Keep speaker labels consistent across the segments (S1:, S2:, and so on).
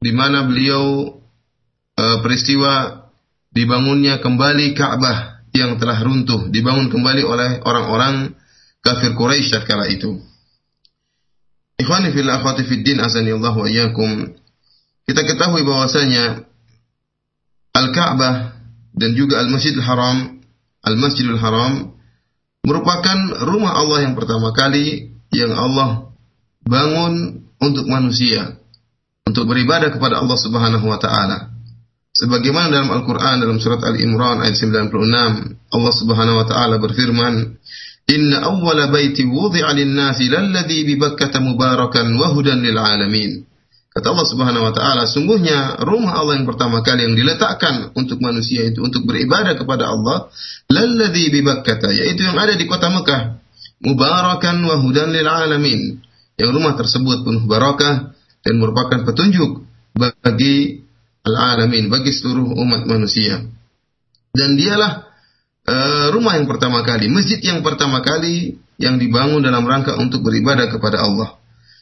S1: di mana beliau e, peristiwa dibangunnya kembali Ka'bah yang telah runtuh, dibangun kembali oleh orang-orang kafir Quraisy kala itu. Ikhwani fil akhwati fid din azani Allah wa iyyakum. Kita ketahui bahwasanya Al-Ka'bah dan juga Al-Masjidil Haram, Al-Masjidil Haram merupakan rumah Allah yang pertama kali yang Allah bangun untuk manusia untuk beribadah kepada Allah Subhanahu wa taala. Sebagaimana dalam Al-Qur'an dalam surat Al-Imran ayat 96, Allah Subhanahu wa taala berfirman, Inna awwala baiti wudi'a lin-nasi lalladzi bi Bakkah mubarakan wa hudan lil alamin. Kata Allah Subhanahu wa taala, sungguhnya rumah Allah yang pertama kali yang diletakkan untuk manusia itu untuk beribadah kepada Allah, lalladzi bi Bakkah, yaitu yang ada di kota Mekah, mubarakan wa hudan lil alamin. Yang rumah tersebut penuh barakah dan merupakan petunjuk bagi al-alamin, bagi seluruh umat manusia. Dan dialah uh, rumah yang pertama kali, masjid yang pertama kali yang dibangun dalam rangka untuk beribadah kepada Allah.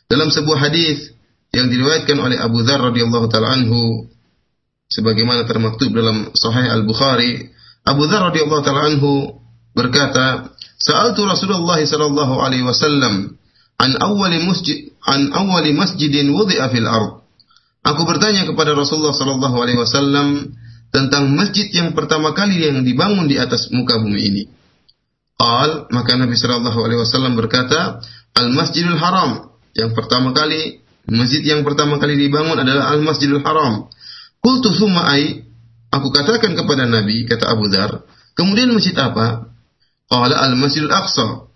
S1: Dalam sebuah hadis yang diriwayatkan oleh Abu Dzar radhiyallahu taala anhu sebagaimana termaktub dalam Sahih Al-Bukhari, Abu Dzar radhiyallahu taala anhu berkata, "Sa'altu Rasulullah sallallahu alaihi wasallam an awwali masjid an awwali masjidin wudi'a fil ard." Aku bertanya kepada Rasulullah sallallahu alaihi wasallam tentang masjid yang pertama kali yang dibangun di atas muka bumi ini. Al maka Nabi Shallallahu Alaihi Wasallam berkata, Al Masjidil Haram yang pertama kali masjid yang pertama kali dibangun adalah Al Masjidil Haram. Kultu summa ai, aku katakan kepada Nabi kata Abu Dar, kemudian masjid apa? Qala Al Masjidil Aqsa.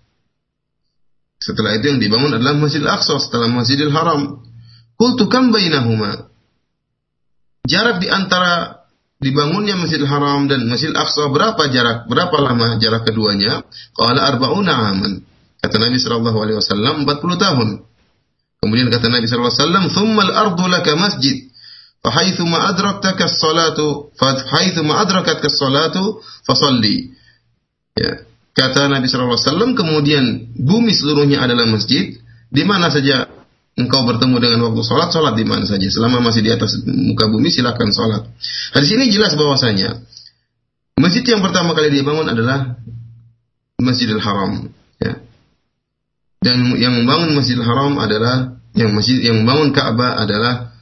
S1: Setelah itu yang dibangun adalah Masjidil Aqsa setelah Masjidil Haram. Kultu kam bainahuma? Jarak di antara dibangunnya Masjidil Haram dan Masjidil Aqsa berapa jarak berapa lama jarak keduanya? Qala arba'una aman. Kata Nabi sallallahu alaihi wasallam 40 tahun. Kemudian kata Nabi sallallahu alaihi wasallam, "Tsumma al-ardu laka masjid." Adraktaka as-salatu, fahaitsu ma adrakatka as-salatu, fasalli. Ya. Kata Nabi sallallahu alaihi wasallam, kemudian bumi seluruhnya adalah masjid, di mana saja engkau bertemu dengan waktu sholat, sholat di mana saja. Selama masih di atas muka bumi, silakan sholat. Di sini jelas bahwasanya masjid yang pertama kali dibangun adalah Masjidil Haram. Ya. Dan yang membangun Masjidil Haram adalah yang masjid yang membangun Ka'bah adalah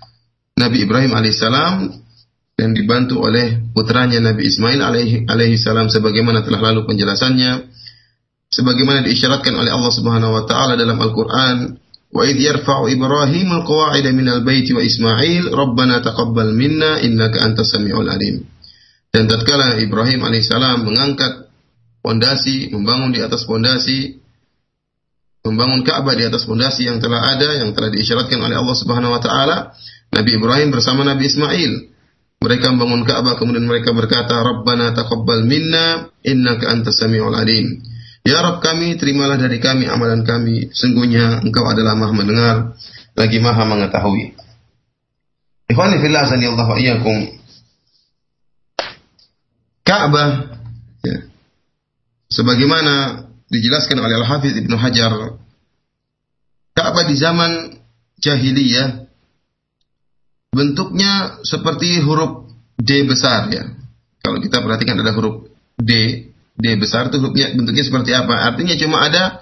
S1: Nabi Ibrahim alaihissalam dan dibantu oleh putranya Nabi Ismail alaihi, alaihi salam sebagaimana telah lalu penjelasannya sebagaimana diisyaratkan oleh Allah Subhanahu wa taala dalam Al-Qur'an Wa idh yarfa'u Ibrahim minal baiti wa Ismail, Rabbana taqabbal minna innaka antas samiul alim. Dan tatkala Ibrahim alaihissalam mengangkat pondasi, membangun di atas pondasi, membangun Ka'bah di atas pondasi yang telah ada, yang telah diisyaratkan oleh Allah Subhanahu wa taala, Nabi Ibrahim bersama Nabi Ismail mereka membangun Ka'bah kemudian mereka berkata Rabbana taqabbal minna innaka antas samiul alim. Ya Rabb kami, terimalah dari kami amalan kami. Sungguhnya Engkau adalah Maha mendengar, lagi Maha mengetahui. Ikhwani fillah wa iyyakum. Ka'bah ya. Sebagaimana dijelaskan oleh Al-Hafiz Ibnu Hajar, Ka'bah di zaman jahiliyah bentuknya seperti huruf D besar ya. Kalau kita perhatikan ada huruf D D besar itu hurufnya bentuknya seperti apa? Artinya cuma ada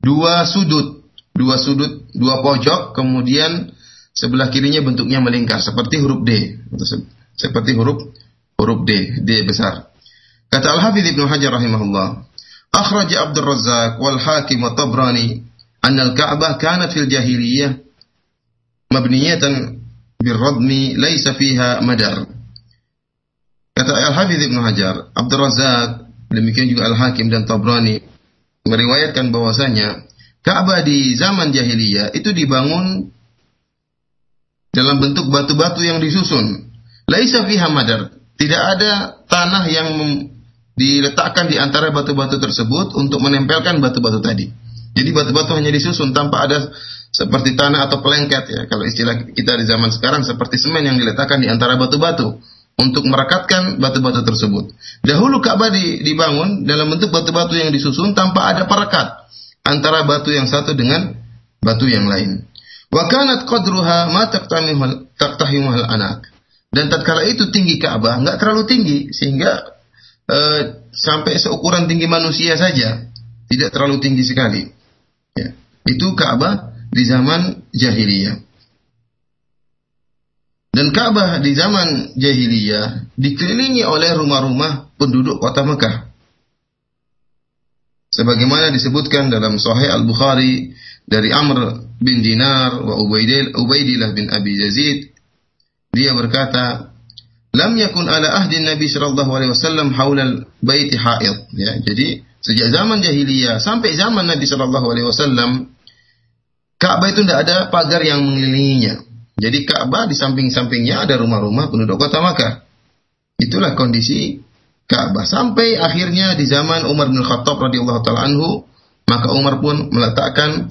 S1: dua sudut, dua sudut, dua pojok, kemudian sebelah kirinya bentuknya melingkar seperti huruf D, seperti huruf huruf D, D besar. Kata Al Hafidh Ibnu Hajar rahimahullah, Razzaq wal Hakim wa Tabrani an al-Ka'bah kanat fil jahiliyah mabniyatan birradmi laysa fiha madar. Kata Al Hafidh Ibnu Hajar, Abdul Razzaq demikian juga Al-Hakim dan Tabrani meriwayatkan bahwasanya Ka'bah di zaman jahiliyah itu dibangun dalam bentuk batu-batu yang disusun. Laisa fiha madar. Tidak ada tanah yang diletakkan di antara batu-batu tersebut untuk menempelkan batu-batu tadi. Jadi batu-batu hanya disusun tanpa ada seperti tanah atau pelengket ya. Kalau istilah kita di zaman sekarang seperti semen yang diletakkan di antara batu-batu untuk merekatkan batu-batu tersebut. Dahulu Ka'bah dibangun dalam bentuk batu-batu yang disusun tanpa ada perekat antara batu yang satu dengan batu yang lain. Wa kanat qadruha ma taqtahimuhal anak. Dan tatkala itu tinggi Ka'bah nggak terlalu tinggi sehingga uh, sampai seukuran tinggi manusia saja, tidak terlalu tinggi sekali. Ya. Itu Ka'bah di zaman jahiliyah. Dan Ka'bah di zaman jahiliyah dikelilingi oleh rumah-rumah penduduk kota Mekah. Sebagaimana disebutkan dalam Sahih Al-Bukhari dari Amr bin Dinar wa Ubaidillah bin Abi Yazid dia berkata lam yakun ala ahdi Nabi sallallahu alaihi wasallam haulal baiti haid ya jadi sejak zaman jahiliyah sampai zaman Nabi sallallahu alaihi wasallam Ka'bah itu tidak ada pagar yang mengelilinginya jadi Ka'bah di samping-sampingnya ada rumah-rumah penduduk kota Makkah itulah kondisi Ka'bah sampai akhirnya di zaman Umar bin Khattab radhiyallahu taala anhu maka Umar pun meletakkan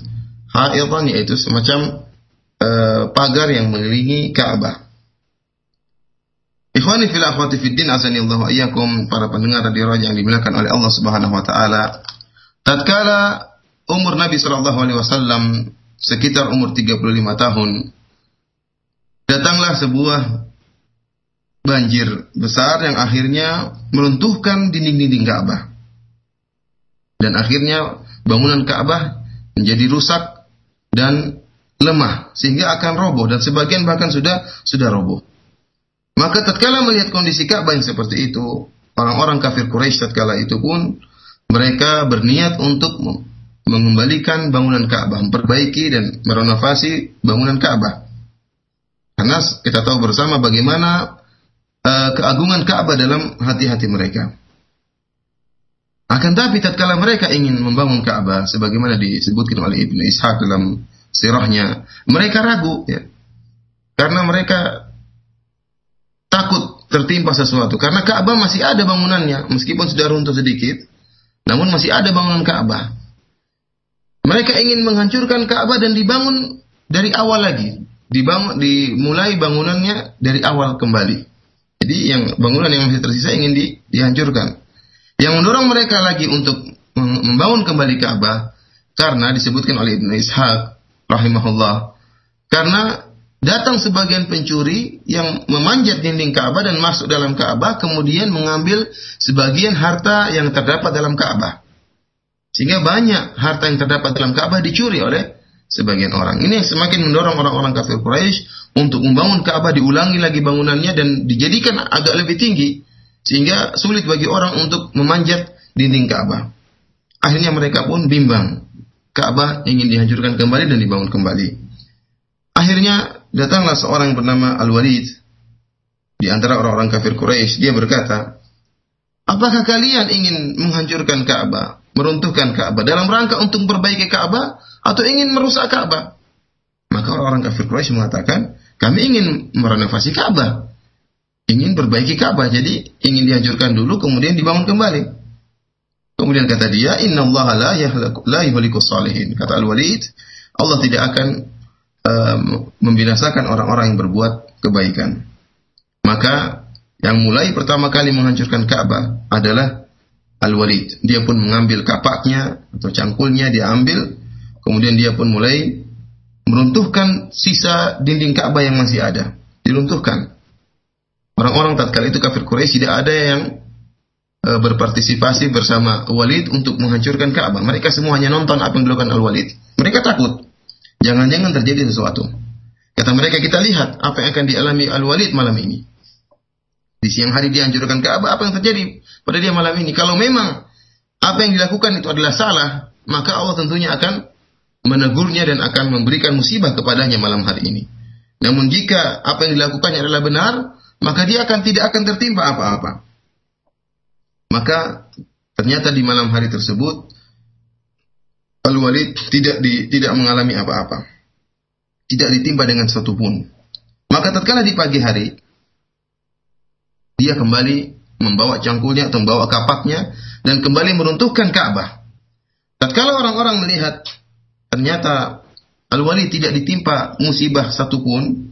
S1: haitan yaitu semacam uh, pagar yang mengelilingi Ka'bah. Ikhwani fil akhwati fid din azani Allah iyyakum para pendengar radio yang dimuliakan oleh Allah Subhanahu wa taala. Tatkala umur Nabi sallallahu alaihi wasallam sekitar umur 35 tahun datanglah sebuah banjir besar yang akhirnya meruntuhkan dinding-dinding Ka'bah. Dan akhirnya bangunan Ka'bah menjadi rusak dan lemah sehingga akan roboh dan sebagian bahkan sudah sudah roboh. Maka tatkala melihat kondisi Ka'bah yang seperti itu, orang-orang kafir Quraisy tatkala itu pun mereka berniat untuk mengembalikan bangunan Ka'bah, memperbaiki dan merenovasi bangunan Ka'bah. Karena kita tahu bersama bagaimana uh, keagungan Ka'bah dalam hati-hati mereka. Akan tapi tatkala mereka ingin membangun Ka'bah sebagaimana disebutkan oleh Ibnu Ishaq dalam sirahnya, mereka ragu ya. Karena mereka takut tertimpa sesuatu karena Ka'bah masih ada bangunannya meskipun sudah runtuh sedikit, namun masih ada bangunan Ka'bah. Mereka ingin menghancurkan Ka'bah dan dibangun dari awal lagi, dibangun dimulai bangunannya dari awal kembali. Jadi yang bangunan yang masih tersisa ingin di, dihancurkan. Yang mendorong mereka lagi untuk membangun kembali Ka'bah karena disebutkan oleh Ibnu Ishaq rahimahullah. Karena datang sebagian pencuri yang memanjat dinding Ka'bah dan masuk dalam Ka'bah kemudian mengambil sebagian harta yang terdapat dalam Ka'bah. Sehingga banyak harta yang terdapat dalam Ka'bah dicuri oleh sebagian orang. Ini yang semakin mendorong orang-orang kafir Quraisy untuk membangun Ka'bah diulangi lagi bangunannya dan dijadikan agak lebih tinggi sehingga sulit bagi orang untuk memanjat dinding Ka'bah. Akhirnya mereka pun bimbang. Ka'bah ingin dihancurkan kembali dan dibangun kembali. Akhirnya datanglah seorang bernama Al-Walid di antara orang-orang kafir Quraisy. Dia berkata, "Apakah kalian ingin menghancurkan Ka'bah, meruntuhkan Ka'bah dalam rangka untuk memperbaiki Ka'bah atau ingin merusak Ka'bah?" Maka orang-orang kafir Quraisy mengatakan, kami ingin merenovasi Ka'bah. Ingin perbaiki Ka'bah. Jadi ingin dihancurkan dulu kemudian dibangun kembali. Kemudian kata dia, Inna Allah la, la yuhliku salihin. Kata Al-Walid, Allah tidak akan um, membinasakan orang-orang yang berbuat kebaikan. Maka yang mulai pertama kali menghancurkan Ka'bah adalah Al-Walid. Dia pun mengambil kapaknya atau cangkulnya dia ambil, kemudian dia pun mulai meruntuhkan sisa dinding Ka'bah yang masih ada. Diruntuhkan. Orang-orang tatkala itu kafir Quraisy tidak ada yang e, berpartisipasi bersama Walid untuk menghancurkan Ka'bah. Mereka semua hanya nonton apa yang dilakukan Al-Walid. Mereka takut. Jangan-jangan terjadi sesuatu. Kata mereka, kita lihat apa yang akan dialami Al-Walid malam ini. Di siang hari dihancurkan Ka'bah, apa yang terjadi pada dia malam ini? Kalau memang apa yang dilakukan itu adalah salah, maka Allah tentunya akan menegurnya dan akan memberikan musibah kepadanya malam hari ini. Namun jika apa yang dilakukannya adalah benar, maka dia akan tidak akan tertimpa apa-apa. Maka ternyata di malam hari tersebut Al-Walid tidak di, tidak mengalami apa-apa. Tidak ditimpa dengan suatu pun. Maka tatkala di pagi hari dia kembali membawa cangkulnya atau membawa kapaknya dan kembali meruntuhkan Ka'bah. Tatkala orang-orang melihat ternyata Al-Wali tidak ditimpa musibah satupun,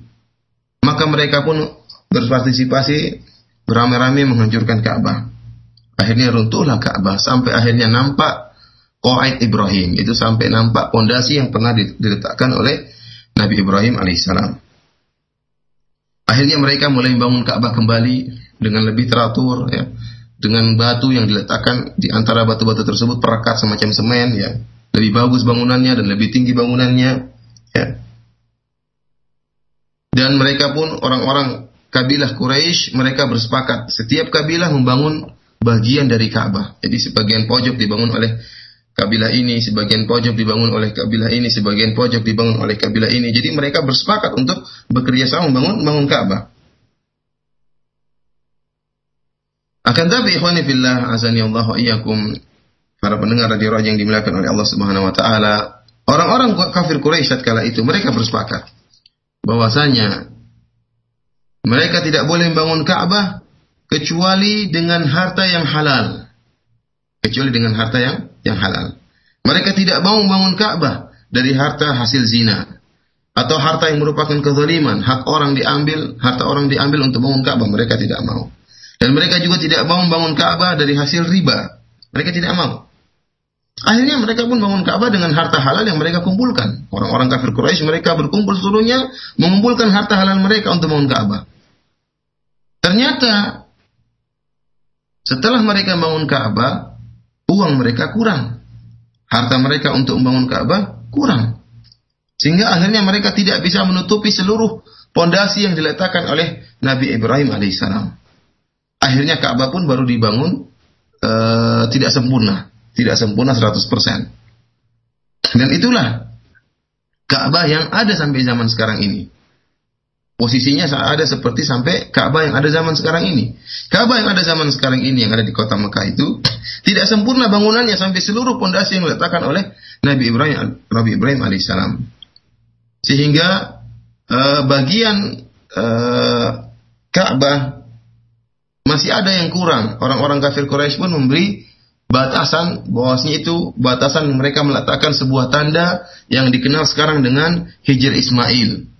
S1: maka mereka pun berpartisipasi beramai-ramai menghancurkan Ka'bah. Akhirnya runtuhlah Ka'bah sampai akhirnya nampak Qaid Ibrahim. Itu sampai nampak pondasi yang pernah diletakkan oleh Nabi Ibrahim alaihissalam. Akhirnya mereka mulai membangun Ka'bah kembali dengan lebih teratur ya. Dengan batu yang diletakkan di antara batu-batu tersebut perekat semacam semen ya. Lebih bagus bangunannya dan lebih tinggi bangunannya ya. Dan mereka pun orang-orang kabilah Quraisy mereka bersepakat setiap kabilah membangun bagian dari Ka'bah. Jadi sebagian pojok dibangun oleh kabilah ini, sebagian pojok dibangun oleh kabilah ini, sebagian pojok dibangun oleh kabilah ini. Jadi mereka bersepakat untuk bekerja sama membangun membangun Ka'bah. Akan tapi ikhwani fillah azani Allah para pendengar radio yang dimuliakan oleh Allah Subhanahu wa taala, orang-orang kafir Quraisy tatkala itu mereka bersepakat bahwasanya mereka tidak boleh membangun Ka'bah kecuali dengan harta yang halal. Kecuali dengan harta yang yang halal. Mereka tidak mau membangun Ka'bah dari harta hasil zina atau harta yang merupakan kezaliman, hak orang diambil, harta orang diambil untuk membangun Ka'bah, mereka tidak mau. Dan mereka juga tidak mau membangun Ka'bah dari hasil riba. Mereka tidak mau. Akhirnya mereka pun bangun Ka'bah dengan harta halal yang mereka kumpulkan. Orang-orang kafir Quraisy mereka berkumpul seluruhnya mengumpulkan harta halal mereka untuk membangun Ka'bah. Ternyata setelah mereka membangun Ka'bah, uang mereka kurang. Harta mereka untuk membangun Ka'bah kurang. Sehingga akhirnya mereka tidak bisa menutupi seluruh pondasi yang diletakkan oleh Nabi Ibrahim alaihissalam. Akhirnya Ka'bah pun baru dibangun uh, tidak sempurna, tidak sempurna 100%. Dan itulah Ka'bah yang ada sampai zaman sekarang ini. Posisinya ada seperti sampai Ka'bah yang ada zaman sekarang ini. Ka'bah yang ada zaman sekarang ini yang ada di kota Mekah itu tidak sempurna bangunannya sampai seluruh pondasi yang diletakkan oleh Nabi Ibrahim Nabi Ibrahim alaihissalam. Sehingga uh, bagian uh, Ka'bah masih ada yang kurang. Orang-orang kafir Quraisy pun memberi batasan bahwasanya itu batasan mereka meletakkan sebuah tanda yang dikenal sekarang dengan Hijr Ismail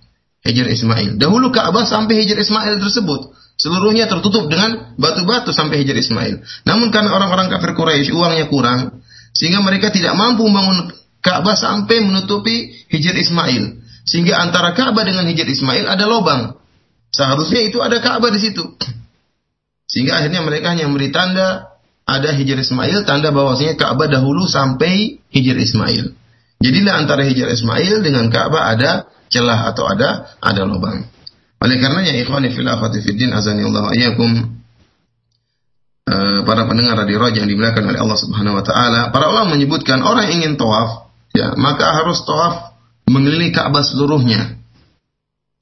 S1: Hijr Ismail. Dahulu Ka'bah sampai Hijr Ismail tersebut seluruhnya tertutup dengan batu-batu sampai Hijr Ismail. Namun karena orang-orang kafir Quraisy uangnya kurang, sehingga mereka tidak mampu membangun Ka'bah sampai menutupi Hijr Ismail. Sehingga antara Ka'bah dengan Hijr Ismail ada lubang. Seharusnya itu ada Ka'bah di situ. Sehingga akhirnya mereka hanya memberi tanda ada Hijr Ismail, tanda bahwasanya Ka'bah dahulu sampai Hijr Ismail. Jadilah antara Hijr Ismail dengan Ka'bah ada celah atau ada ada lubang. Oleh karenanya ikhwani fil akhwati azani Allah ayyakum uh, para pendengar radio Raja yang dimuliakan oleh Allah Subhanahu wa taala, para ulama menyebutkan orang ingin tawaf, ya, maka harus tawaf mengelilingi Ka'bah seluruhnya.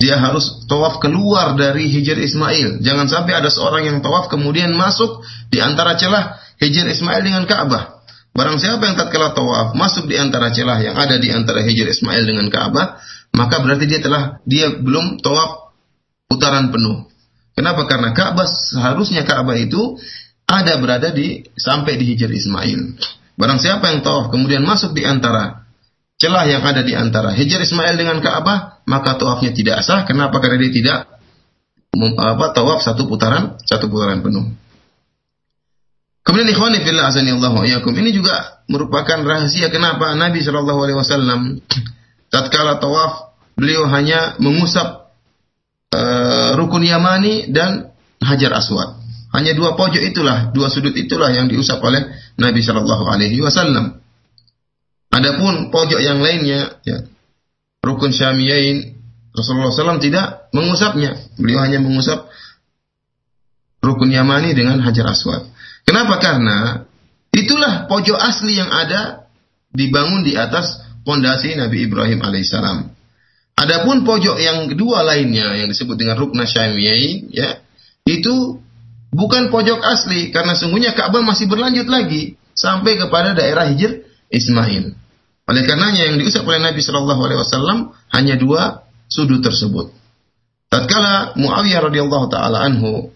S1: Dia harus tawaf keluar dari Hijr Ismail. Jangan sampai ada seorang yang tawaf kemudian masuk di antara celah Hijr Ismail dengan Ka'bah. Barang siapa yang tatkala tawaf masuk di antara celah yang ada di antara Hijr Ismail dengan Ka'bah, maka berarti dia telah dia belum tawaf putaran penuh. Kenapa? Karena Ka'bah seharusnya Ka'bah itu ada berada di sampai di Hijr Ismail. Barang siapa yang tawaf kemudian masuk di antara celah yang ada di antara Hijr Ismail dengan Ka'bah, maka tawafnya tidak sah. Kenapa? Karena dia tidak apa tawaf satu putaran satu putaran penuh. Kemudian ikhwani fillah azani Allah wa Ini juga merupakan rahasia kenapa Nabi Shallallahu alaihi wasallam tatkala tawaf beliau hanya mengusap uh, rukun Yamani dan Hajar Aswad. Hanya dua pojok itulah, dua sudut itulah yang diusap oleh Nabi Shallallahu Alaihi Wasallam. Adapun pojok yang lainnya, ya, rukun Syamiyain, Rasulullah SAW tidak mengusapnya. Beliau hanya mengusap rukun Yamani dengan Hajar Aswad. Kenapa? Karena itulah pojok asli yang ada dibangun di atas pondasi Nabi Ibrahim alaihissalam. Adapun pojok yang kedua lainnya yang disebut dengan rukna syamiyai ya, itu bukan pojok asli karena sungguhnya Ka'bah masih berlanjut lagi sampai kepada daerah Hijr Ismail. Oleh karenanya yang diusap oleh Nabi Shallallahu alaihi wasallam hanya dua sudut tersebut. Tatkala Muawiyah radhiyallahu taala anhu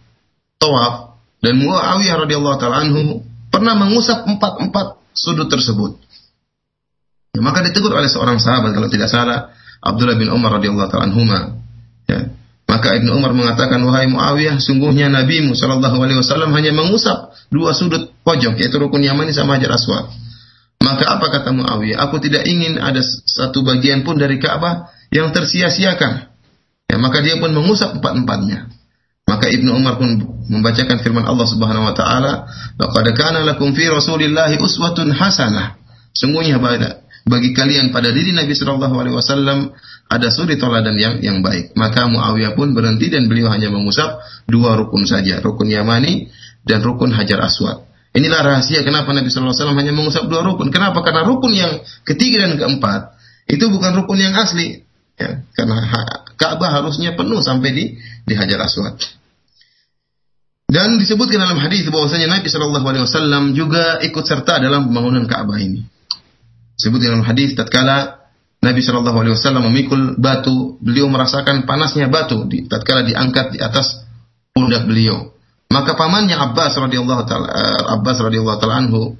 S1: tawaf dan Muawiyah radhiyallahu taala anhu pernah mengusap empat-empat sudut tersebut. Ya, maka ditegur oleh seorang sahabat kalau tidak salah Abdullah bin Umar radhiyallahu taala anhuma. Ya. Maka Ibnu Umar mengatakan wahai Muawiyah sungguhnya Nabi sallallahu alaihi wasallam hanya mengusap dua sudut pojok yaitu rukun Yamani sama Hajar Aswad. Maka apa kata Muawiyah? Aku tidak ingin ada satu bagian pun dari Ka'bah yang tersia-siakan. Ya, maka dia pun mengusap empat-empatnya. Maka Ibnu Umar pun membacakan firman Allah Subhanahu wa taala, "Laqad kana lakum fi Rasulillahi uswatun hasanah." Sungguhnya bagi kalian pada diri Nabi Shallallahu alaihi wasallam ada suri toladan yang yang baik. Maka Muawiyah pun berhenti dan beliau hanya mengusap dua rukun saja, rukun Yamani dan rukun Hajar Aswad. Inilah rahasia kenapa Nabi wasallam hanya mengusap dua rukun. Kenapa? Karena rukun yang ketiga dan keempat itu bukan rukun yang asli. Ya, karena Ka'bah harusnya penuh sampai di di Hajar Aswad. Dan disebutkan dalam hadis bahwasanya Nabi Shallallahu Alaihi Wasallam juga ikut serta dalam pembangunan Ka'bah ini. Disebutkan dalam hadis tatkala Nabi Shallallahu Alaihi Wasallam memikul batu, beliau merasakan panasnya batu tatkala diangkat di atas pundak beliau. Maka pamannya Abbas radhiyallahu taala eh, Abbas radhiyallahu taala anhu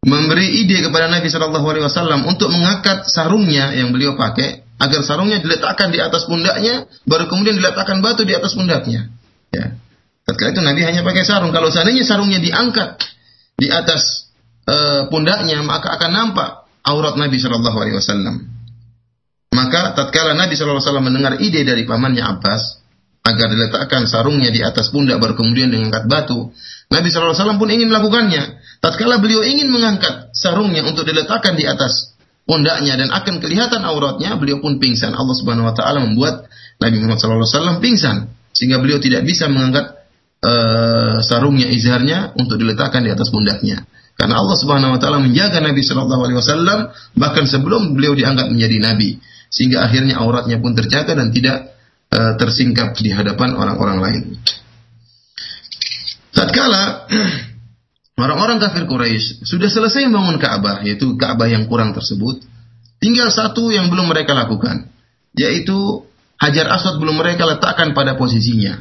S1: memberi ide kepada Nabi Shallallahu Alaihi Wasallam untuk mengangkat sarungnya yang beliau pakai agar sarungnya diletakkan di atas pundaknya, baru kemudian diletakkan batu di atas pundaknya. Ya. Ketika itu Nabi hanya pakai sarung. Kalau seandainya sarungnya diangkat di atas uh, pundaknya, maka akan nampak aurat Nabi Shallallahu Alaihi Wasallam. Maka tatkala Nabi Shallallahu Alaihi Wasallam mendengar ide dari pamannya Abbas agar diletakkan sarungnya di atas pundak baru kemudian diangkat batu, Nabi Wasallam pun ingin melakukannya. Tatkala beliau ingin mengangkat sarungnya untuk diletakkan di atas pundaknya dan akan kelihatan auratnya, beliau pun pingsan. Allah Subhanahu wa taala membuat Nabi Muhammad SAW pingsan sehingga beliau tidak bisa mengangkat uh, sarungnya izharnya untuk diletakkan di atas pundaknya. Karena Allah Subhanahu wa taala menjaga Nabi wasallam bahkan sebelum beliau diangkat menjadi nabi sehingga akhirnya auratnya pun terjaga dan tidak uh, tersingkap di hadapan orang-orang lain. Tatkala Orang-orang kafir Quraisy sudah selesai membangun Ka'bah, yaitu Ka'bah yang kurang tersebut. Tinggal satu yang belum mereka lakukan, yaitu Hajar Aswad belum mereka letakkan pada posisinya.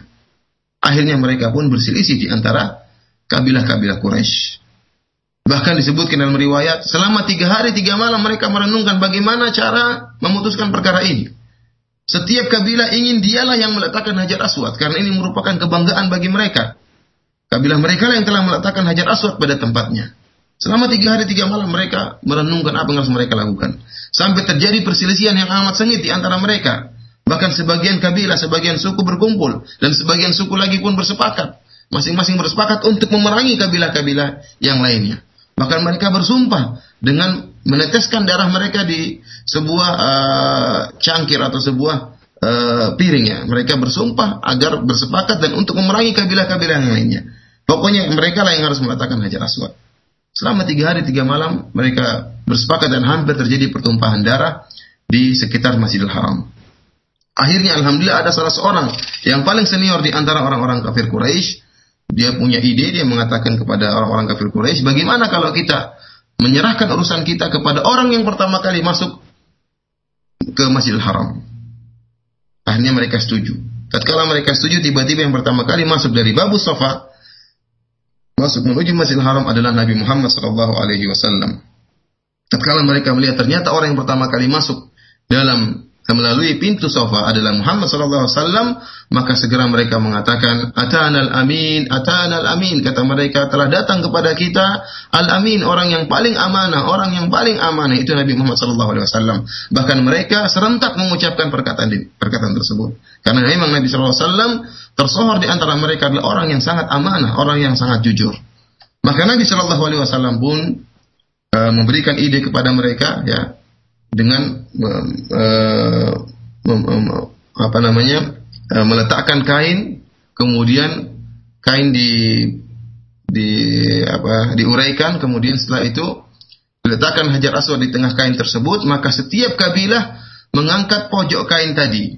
S1: Akhirnya mereka pun berselisih di antara kabilah-kabilah Quraisy. Bahkan disebutkan dalam riwayat, selama tiga hari tiga malam mereka merenungkan bagaimana cara memutuskan perkara ini. Setiap kabilah ingin dialah yang meletakkan Hajar Aswad, karena ini merupakan kebanggaan bagi mereka. Kabilah mereka yang telah meletakkan hajar aswad pada tempatnya. Selama tiga hari tiga malam mereka merenungkan apa yang harus mereka lakukan. Sampai terjadi perselisihan yang amat sengit di antara mereka. Bahkan sebagian kabilah, sebagian suku berkumpul. Dan sebagian suku lagi pun bersepakat. Masing-masing bersepakat untuk memerangi kabilah-kabilah yang lainnya. Bahkan mereka bersumpah dengan meneteskan darah mereka di sebuah uh, cangkir atau sebuah uh, piring ya. Mereka bersumpah agar bersepakat dan untuk memerangi kabilah-kabilah yang lainnya. Pokoknya mereka lah yang harus meletakkan hajar aswad. Selama tiga hari tiga malam mereka bersepakat dan hampir terjadi pertumpahan darah di sekitar Masjidil Haram. Akhirnya alhamdulillah ada salah seorang yang paling senior di antara orang-orang kafir Quraisy. Dia punya ide, dia mengatakan kepada orang-orang kafir Quraisy, bagaimana kalau kita menyerahkan urusan kita kepada orang yang pertama kali masuk ke Masjidil Haram. Akhirnya mereka setuju. Tatkala mereka setuju, tiba-tiba yang pertama kali masuk dari Babu Sofa, masuk menuju Masjidil Haram adalah Nabi Muhammad sallallahu alaihi wasallam. Tatkala mereka melihat ternyata orang yang pertama kali masuk dalam melalui pintu sofa adalah Muhammad wasallam, maka segera mereka mengatakan, "Atanal amin, atanal amin." Kata mereka, telah datang kepada kita al-amin, orang yang paling amanah, orang yang paling amanah itu Nabi Muhammad wasallam. Bahkan mereka serentak mengucapkan perkataan perkataan tersebut. Karena memang Nabi wasallam tersohor di antara mereka adalah orang yang sangat amanah, orang yang sangat jujur. Maka Nabi Shallallahu Alaihi Wasallam pun uh, memberikan ide kepada mereka ya dengan uh, apa namanya uh, meletakkan kain, kemudian kain di di apa diuraikan, kemudian setelah itu diletakkan hajar aswad di tengah kain tersebut, maka setiap kabilah mengangkat pojok kain tadi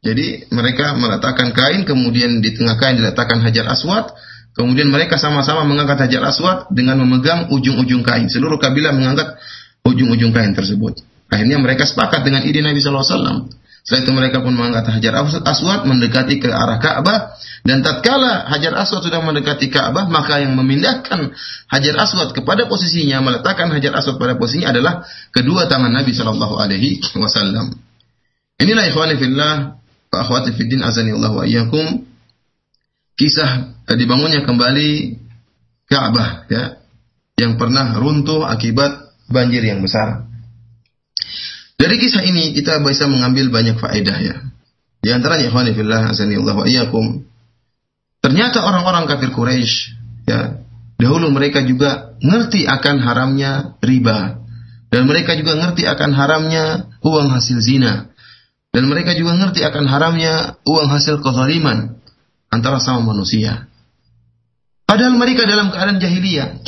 S1: jadi mereka meletakkan kain, kemudian di tengah kain diletakkan hajar aswad, kemudian mereka sama-sama mengangkat hajar aswad dengan memegang ujung-ujung kain. Seluruh kabilah mengangkat ujung-ujung kain tersebut. Akhirnya mereka sepakat dengan ide Nabi SAW. Setelah itu mereka pun mengangkat hajar aswad mendekati ke arah Ka'bah dan tatkala hajar aswad sudah mendekati Ka'bah maka yang memindahkan hajar aswad kepada posisinya meletakkan hajar aswad pada posisinya adalah kedua tangan Nabi Shallallahu Alaihi Wasallam. Inilah ikhwani fillah akhwati fiddin azani Allah wa iyyakum kisah eh, dibangunnya kembali Ka'bah ya yang pernah runtuh akibat banjir yang besar. Dari kisah ini kita bisa mengambil banyak faedah ya. Di antaranya ikhwani fillah azani Allah wa iyyakum. Ternyata orang-orang kafir Quraisy ya, dahulu mereka juga ngerti akan haramnya riba. Dan mereka juga ngerti akan haramnya uang hasil zina. Dan mereka juga ngerti akan haramnya uang hasil kezaliman antara sama manusia. Padahal mereka dalam keadaan jahiliyah.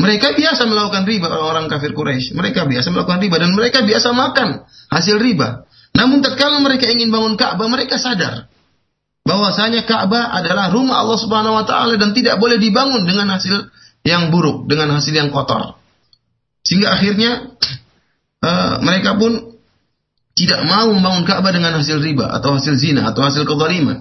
S1: Mereka biasa melakukan riba orang-orang kafir Quraisy. Mereka biasa melakukan riba dan mereka biasa makan hasil riba. Namun tatkala mereka ingin bangun Ka'bah, mereka sadar bahwasanya Ka'bah adalah rumah Allah Subhanahu wa taala dan tidak boleh dibangun dengan hasil yang buruk, dengan hasil yang kotor. Sehingga akhirnya uh, mereka pun tidak mau membangun Ka'bah dengan hasil riba atau hasil zina atau hasil kezaliman.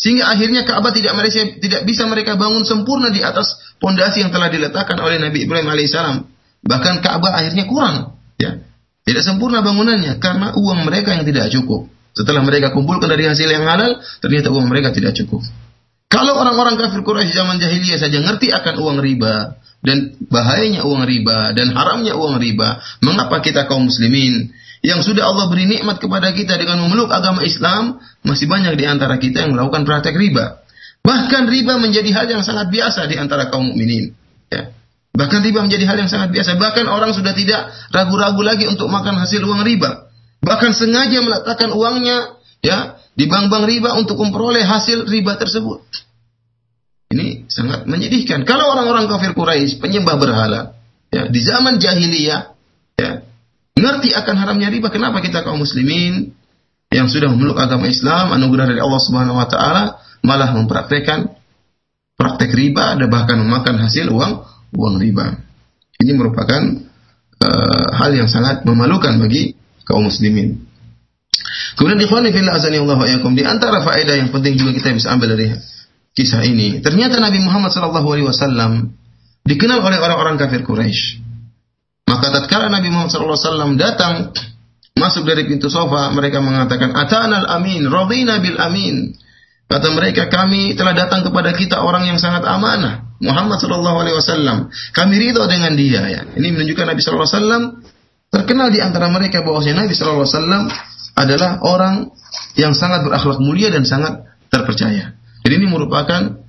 S1: Sehingga akhirnya Ka'bah tidak mereka tidak bisa mereka bangun sempurna di atas pondasi yang telah diletakkan oleh Nabi Ibrahim alaihissalam. Bahkan Ka'bah akhirnya kurang, ya. Tidak sempurna bangunannya karena uang mereka yang tidak cukup. Setelah mereka kumpulkan dari hasil yang halal, ternyata uang mereka tidak cukup. Kalau orang-orang kafir Quraisy zaman jahiliyah saja ngerti akan uang riba dan bahayanya uang riba dan haramnya uang riba, mengapa kita kaum muslimin yang sudah Allah beri nikmat kepada kita dengan memeluk agama Islam, masih banyak di antara kita yang melakukan praktek riba. Bahkan riba menjadi hal yang sangat biasa di antara kaum mukminin. Ya. Bahkan riba menjadi hal yang sangat biasa. Bahkan orang sudah tidak ragu-ragu lagi untuk makan hasil uang riba. Bahkan sengaja meletakkan uangnya ya di bank-bank riba untuk memperoleh hasil riba tersebut. Ini sangat menyedihkan. Kalau orang-orang kafir Quraisy penyembah berhala, ya di zaman jahiliyah, ya ngerti akan haramnya riba. Kenapa kita kaum muslimin yang sudah memeluk agama Islam, anugerah dari Allah Subhanahu wa taala malah mempraktekkan praktek riba dan bahkan memakan hasil uang uang riba. Ini merupakan uh, hal yang sangat memalukan bagi kaum muslimin. Kemudian ikhwan fillah azani Allah wa di antara faedah yang penting juga kita bisa ambil dari kisah ini. Ternyata Nabi Muhammad sallallahu alaihi wasallam dikenal oleh orang-orang kafir Quraisy. Maka tatkala Nabi Muhammad SAW datang masuk dari pintu sofa, mereka mengatakan, Atana al-amin, radina bil amin. Kata mereka, kami telah datang kepada kita orang yang sangat amanah. Muhammad Sallallahu Alaihi Wasallam. Kami ridho dengan dia. Ya. Ini menunjukkan Nabi Sallallahu Alaihi Wasallam terkenal di antara mereka bahwasanya Nabi Sallallahu Alaihi Wasallam adalah orang yang sangat berakhlak mulia dan sangat terpercaya. Jadi ini merupakan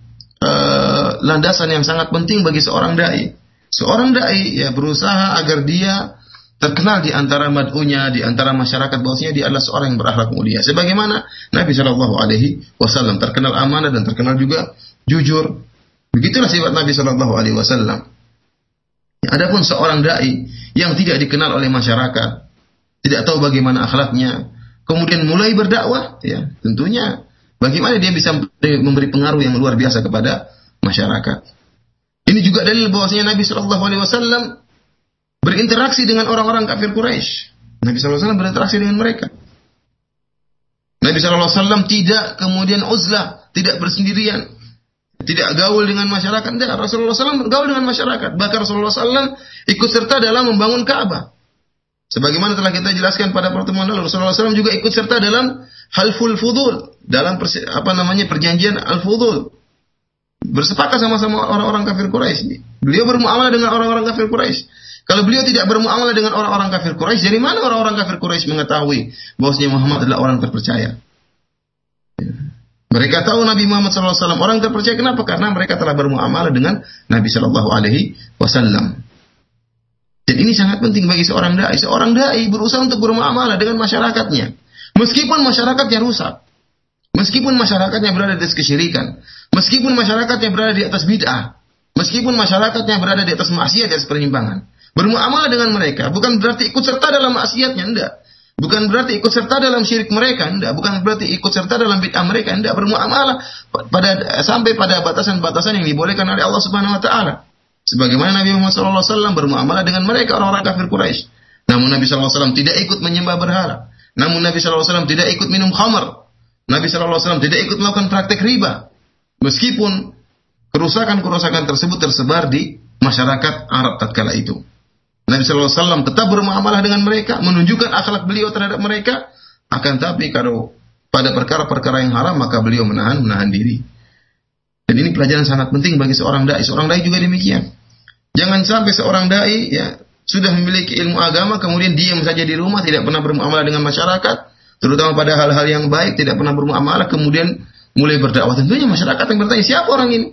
S1: uh, landasan yang sangat penting bagi seorang dai. Seorang dai ya berusaha agar dia terkenal di antara mad'unya, di antara masyarakat bahwasanya dia adalah seorang yang berakhlak mulia. Sebagaimana Nabi Shallallahu Alaihi Wasallam terkenal amanah dan terkenal juga jujur. Begitulah sifat Nabi Shallallahu Alaihi Wasallam. Adapun seorang dai yang tidak dikenal oleh masyarakat, tidak tahu bagaimana akhlaknya, kemudian mulai berdakwah, ya tentunya bagaimana dia bisa memberi pengaruh yang luar biasa kepada masyarakat. Ini juga dalil bahwasanya Nabi Shallallahu Alaihi Wasallam berinteraksi dengan orang-orang kafir Quraisy. Nabi Shallallahu Alaihi Wasallam berinteraksi dengan mereka. Nabi Shallallahu Alaihi Wasallam tidak kemudian uzlah, tidak bersendirian, tidak gaul dengan masyarakat. Tidak, Rasulullah SAW gaul dengan masyarakat. Bahkan Rasulullah SAW ikut serta dalam membangun Ka'bah. Sebagaimana telah kita jelaskan pada pertemuan lalu, Rasulullah SAW juga ikut serta dalam halful fudul, dalam apa namanya perjanjian al-fudul bersepakat sama-sama orang-orang kafir Quraisy. Beliau bermuamalah dengan orang-orang kafir Quraisy. Kalau beliau tidak bermuamalah dengan orang-orang kafir Quraisy, dari mana orang-orang kafir Quraisy mengetahui bahwasanya Muhammad adalah orang terpercaya? Mereka tahu Nabi Muhammad SAW orang terpercaya. Kenapa? Karena mereka telah bermuamalah dengan Nabi Shallallahu Alaihi Wasallam. Dan ini sangat penting bagi seorang dai. Seorang dai berusaha untuk bermuamalah dengan masyarakatnya, meskipun masyarakatnya rusak. Meskipun masyarakatnya berada di atas kesyirikan, meskipun masyarakatnya berada di atas bid'ah, meskipun masyarakatnya berada di atas maksiat atas penyimpangan, bermuamalah dengan mereka bukan berarti ikut serta dalam maksiatnya, enggak. Bukan berarti ikut serta dalam syirik mereka, enggak. Bukan berarti ikut serta dalam bid'ah mereka, enggak. Bermuamalah pada sampai pada batasan-batasan yang dibolehkan oleh Allah Subhanahu wa taala. Sebagaimana Nabi Muhammad SAW bermuamalah dengan mereka orang-orang kafir Quraisy. Namun Nabi SAW tidak ikut menyembah berhala. Namun Nabi SAW tidak ikut minum khamar. Nabi SAW tidak ikut melakukan praktek riba. Meskipun kerusakan-kerusakan tersebut tersebar di masyarakat Arab tatkala itu. Nabi SAW tetap bermuamalah dengan mereka, menunjukkan akhlak beliau terhadap mereka. Akan tapi kalau pada perkara-perkara yang haram maka beliau menahan menahan diri. Dan ini pelajaran sangat penting bagi seorang dai. Seorang dai juga demikian. Jangan sampai seorang dai ya sudah memiliki ilmu agama kemudian diam saja di rumah tidak pernah bermuamalah dengan masyarakat, terutama pada hal-hal yang baik tidak pernah bermuamalah kemudian mulai berdakwah tentunya masyarakat yang bertanya siapa orang ini?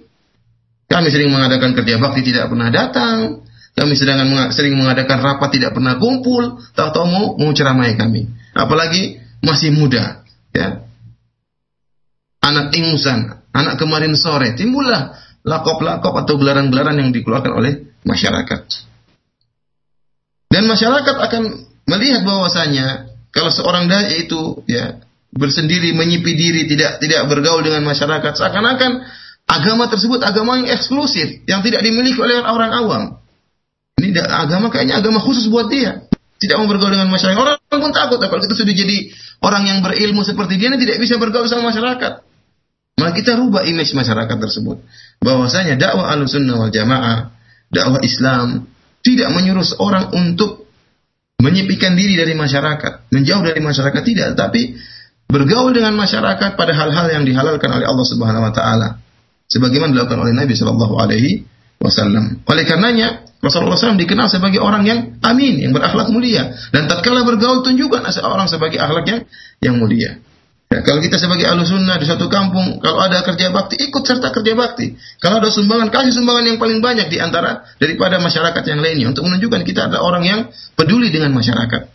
S1: Kami sering mengadakan kerja bakti tidak pernah datang. Kami sedang sering mengadakan rapat tidak pernah kumpul. Tahu-tahu mau, mau ceramai kami. Apalagi masih muda. Ya. Anak ingusan. Anak kemarin sore. Timbullah lakop-lakop atau gelaran-gelaran yang dikeluarkan oleh masyarakat. Dan masyarakat akan melihat bahwasanya kalau seorang dai itu ya bersendiri menyipi diri tidak tidak bergaul dengan masyarakat seakan-akan agama tersebut agama yang eksklusif yang tidak dimiliki oleh orang awam. Ini agama kayaknya agama khusus buat dia. Tidak mau bergaul dengan masyarakat. Orang pun takut kalau kita sudah jadi orang yang berilmu seperti dia tidak bisa bergaul sama masyarakat. Maka kita rubah image masyarakat tersebut. Bahwasanya dakwah al-sunnah wal jamaah, dakwah Islam tidak menyuruh seorang untuk menyepikan diri dari masyarakat, menjauh dari masyarakat tidak, tapi bergaul dengan masyarakat pada hal-hal yang dihalalkan oleh Allah Subhanahu wa taala sebagaimana dilakukan oleh Nabi Shallallahu Alaihi Wasallam. Oleh karenanya Rasulullah SAW dikenal sebagai orang yang amin, yang berakhlak mulia. Dan tatkala bergaul tunjukkan orang sebagai akhlak yang, yang mulia. Ya, kalau kita sebagai ahlu sunnah di satu kampung, kalau ada kerja bakti, ikut serta kerja bakti. Kalau ada sumbangan, kasih sumbangan yang paling banyak di antara daripada masyarakat yang lainnya. Untuk menunjukkan kita adalah orang yang peduli dengan masyarakat.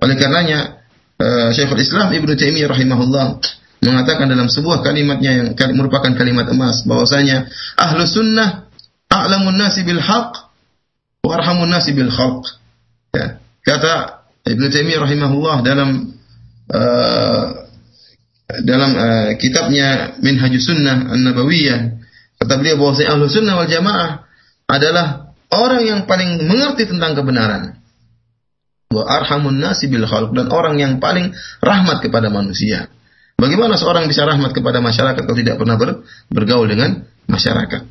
S1: Oleh karenanya, uh, Syekhul Islam Ibnu Taimiyah rahimahullah mengatakan dalam sebuah kalimatnya yang merupakan kalimat emas bahwasanya ahlu sunnah a'lamun nasi bil haq wa arhamun nasi bil khalq. Ya. Kata Ibnu Taimiyah rahimahullah dalam uh, dalam uh, kitabnya Minhajus Sunnah An-Nabawiyah kata beliau bahwasanya ahlu sunnah wal jamaah adalah orang yang paling mengerti tentang kebenaran wa arhamun nasi khalq dan orang yang paling rahmat kepada manusia. Bagaimana seorang bisa rahmat kepada masyarakat kalau tidak pernah ber, bergaul dengan masyarakat?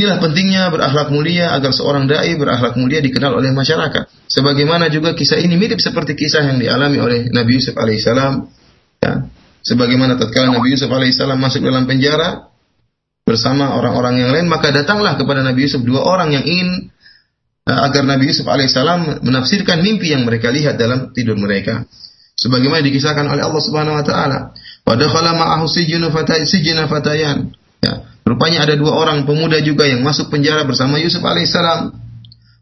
S1: Inilah pentingnya berakhlak mulia agar seorang dai berakhlak mulia dikenal oleh masyarakat. Sebagaimana juga kisah ini mirip seperti kisah yang dialami oleh Nabi Yusuf alaihissalam. Ya. Sebagaimana tatkala Nabi Yusuf alaihissalam masuk dalam penjara bersama orang-orang yang lain, maka datanglah kepada Nabi Yusuf dua orang yang ingin uh, agar Nabi Yusuf alaihissalam menafsirkan mimpi yang mereka lihat dalam tidur mereka sebagaimana dikisahkan oleh Allah Subhanahu wa taala. Wa dakhala ma'ahu sijnu sijna fatayan. Ya, rupanya ada dua orang pemuda juga yang masuk penjara bersama Yusuf alaihissalam.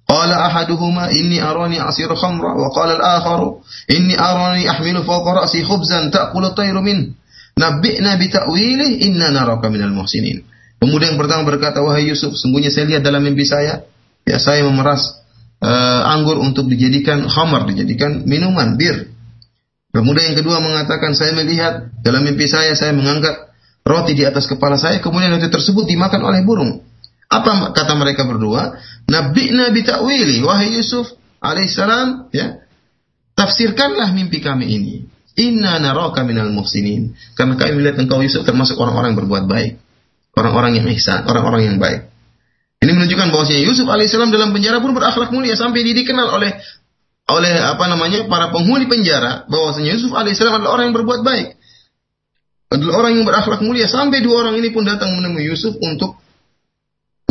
S1: Qala ahaduhuma inni arani asiru khamra wa qala al-akharu inni arani ahmilu fawqa ra'si khubzan ta'kulu tayru min. Nabbi'na bi ta'wilih inna naraka minal muhsinin. Pemuda yang pertama berkata, "Wahai Yusuf, sungguhnya saya lihat dalam mimpi saya, ya saya memeras uh, anggur untuk dijadikan khamar, dijadikan minuman bir. Pemuda yang kedua mengatakan, saya melihat dalam mimpi saya, saya mengangkat roti di atas kepala saya, kemudian roti tersebut dimakan oleh burung. Apa kata mereka berdua? Nabi Nabi ta'wili, wahai Yusuf alaihissalam, ya, tafsirkanlah mimpi kami ini. Inna naraka minal muhsinin. Karena kami melihat engkau Yusuf termasuk orang-orang berbuat baik. Orang-orang yang ihsan, orang-orang yang baik. Ini menunjukkan bahwasanya Yusuf alaihissalam dalam penjara pun berakhlak mulia sampai dikenal oleh oleh apa namanya para penghuni penjara bahwasanya Yusuf alaihissalam adalah orang yang berbuat baik. Adalah orang yang berakhlak mulia sampai dua orang ini pun datang menemui Yusuf untuk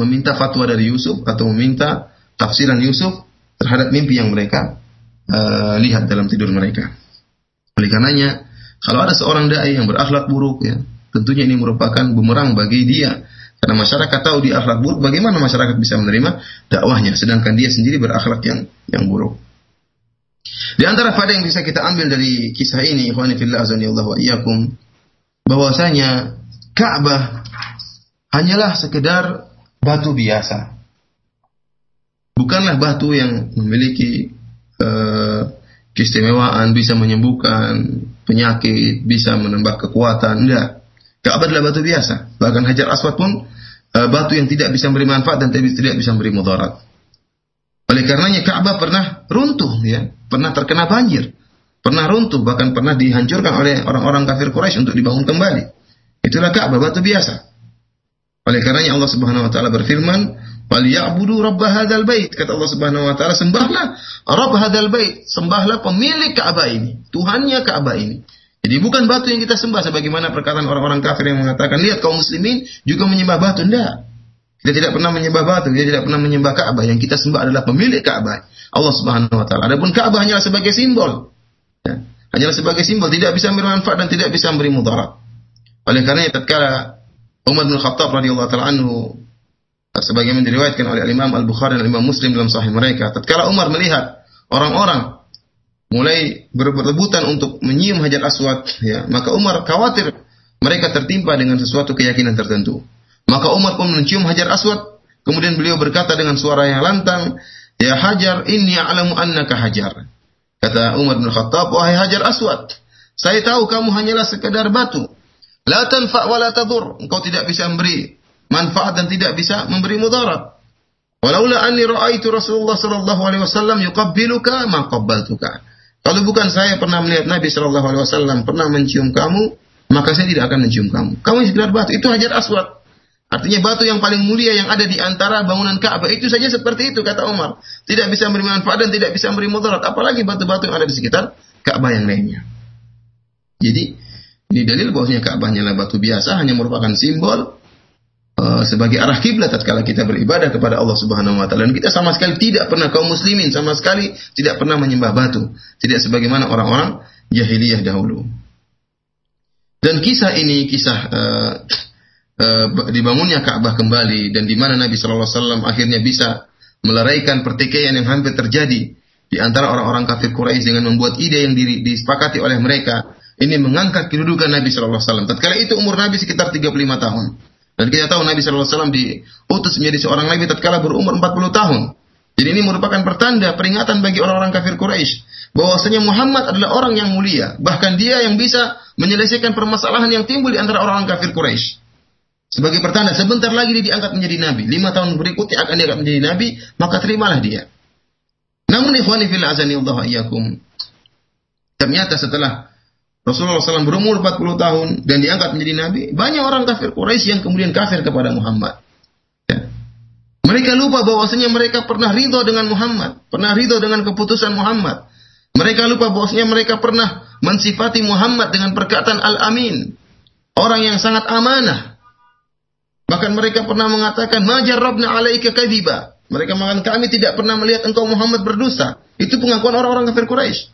S1: meminta fatwa dari Yusuf atau meminta tafsiran Yusuf terhadap mimpi yang mereka uh, lihat dalam tidur mereka. Oleh karenanya, kalau ada seorang dai yang berakhlak buruk ya, tentunya ini merupakan bumerang bagi dia. Karena masyarakat tahu dia akhlak buruk, bagaimana masyarakat bisa menerima dakwahnya sedangkan dia sendiri berakhlak yang yang buruk. Di antara faedah yang bisa kita ambil dari kisah ini, ikhwani fillah azanillahu wa iyyakum, bahwasanya Ka'bah hanyalah sekedar batu biasa. Bukanlah batu yang memiliki uh, keistimewaan, bisa menyembuhkan penyakit, bisa menambah kekuatan. Tidak. Ka'bah adalah batu biasa. Bahkan Hajar Aswad pun uh, batu yang tidak bisa memberi manfaat dan tidak bisa memberi mudarat. Oleh karenanya Ka'bah pernah runtuh ya, pernah terkena banjir, pernah runtuh bahkan pernah dihancurkan oleh orang-orang kafir Quraisy untuk dibangun kembali. Itulah Ka'bah batu biasa. Oleh karenanya Allah Subhanahu wa taala berfirman, "Falyabudu rabb hadzal bait." Kata Allah Subhanahu wa taala, sembahlah rabb hadzal bait, sembahlah pemilik Ka'bah ini, Tuhannya Ka'bah ini. Jadi bukan batu yang kita sembah sebagaimana perkataan orang-orang kafir yang mengatakan, "Lihat kaum muslimin juga menyembah batu." Tidak. Kita tidak pernah menyembah batu, kita tidak pernah menyembah Ka'bah. Yang kita sembah adalah pemilik Ka'bah, Allah Subhanahu wa taala. Adapun Ka'bah hanyalah sebagai simbol. Ya. Hanyalah sebagai simbol, tidak bisa memberi manfaat dan tidak bisa memberi mudarat. Oleh karena tatkala Umar bin Khattab radhiyallahu taala anhu sebagaimana diriwayatkan oleh Imam Al-Bukhari dan Imam Muslim dalam sahih mereka, tatkala Umar melihat orang-orang mulai berebutan untuk menyium Hajar Aswad, ya, maka Umar khawatir mereka tertimpa dengan sesuatu keyakinan tertentu. Maka Umar pun mencium Hajar Aswad, kemudian beliau berkata dengan suara yang lantang, "Ya Hajar, inni a'lamu annaka Hajar." Kata Umar bin Khattab, "Wahai Hajar Aswad, saya tahu kamu hanyalah sekedar batu. La tanfa wa la tadur. Engkau tidak bisa memberi manfaat dan tidak bisa memberi mudarat. Walaula anni ra'aitu Rasulullah sallallahu alaihi wasallam yuqabbiluka ma qabbaltuka. Kalau bukan saya pernah melihat Nabi sallallahu alaihi wasallam pernah mencium kamu, maka saya tidak akan mencium kamu. Kamu sekedar batu, itu hajar aswad. Artinya batu yang paling mulia yang ada di antara bangunan Ka'bah itu saja seperti itu kata Umar. Tidak bisa memberi manfaat dan tidak bisa memberi mudarat, apalagi batu-batu yang ada di sekitar Ka'bah yang lainnya. Jadi ini dalil bahwasanya Ka'bah hanyalah batu biasa, hanya merupakan simbol uh, sebagai arah kiblat tatkala kita beribadah kepada Allah Subhanahu wa taala. Dan kita sama sekali tidak pernah kaum muslimin sama sekali tidak pernah menyembah batu, tidak sebagaimana orang-orang jahiliyah dahulu. Dan kisah ini kisah uh, dibangunnya Ka'bah kembali dan di mana Nabi sallallahu alaihi wasallam akhirnya bisa meleraikan pertikaian yang hampir terjadi di antara orang-orang kafir Quraisy dengan membuat ide yang disepakati oleh mereka ini mengangkat kedudukan Nabi Shallallahu Alaihi Wasallam. Tatkala itu umur Nabi sekitar 35 tahun. Dan kita tahu Nabi Shallallahu Alaihi Wasallam diutus menjadi seorang Nabi tatkala berumur 40 tahun. Jadi ini merupakan pertanda peringatan bagi orang-orang kafir Quraisy bahwasanya Muhammad adalah orang yang mulia, bahkan dia yang bisa menyelesaikan permasalahan yang timbul di antara orang-orang kafir Quraisy. Sebagai pertanda, sebentar lagi dia diangkat menjadi nabi. Lima tahun berikutnya akan diangkat menjadi nabi, maka terimalah dia. Namun ikhwani fil azani Allah iyyakum. Ternyata setelah Rasulullah SAW berumur 40 tahun dan diangkat menjadi nabi, banyak orang kafir Quraisy yang kemudian kafir kepada Muhammad. Ya. Mereka lupa bahwasanya mereka pernah ridho dengan Muhammad, pernah ridho dengan keputusan Muhammad. Mereka lupa bahwasanya mereka pernah mensifati Muhammad dengan perkataan Al-Amin, orang yang sangat amanah. Bahkan mereka pernah mengatakan, "Majar Rabbna alaika kadiba." Mereka mengatakan, "Kami tidak pernah melihat engkau Muhammad berdosa." Itu pengakuan orang-orang kafir Quraisy.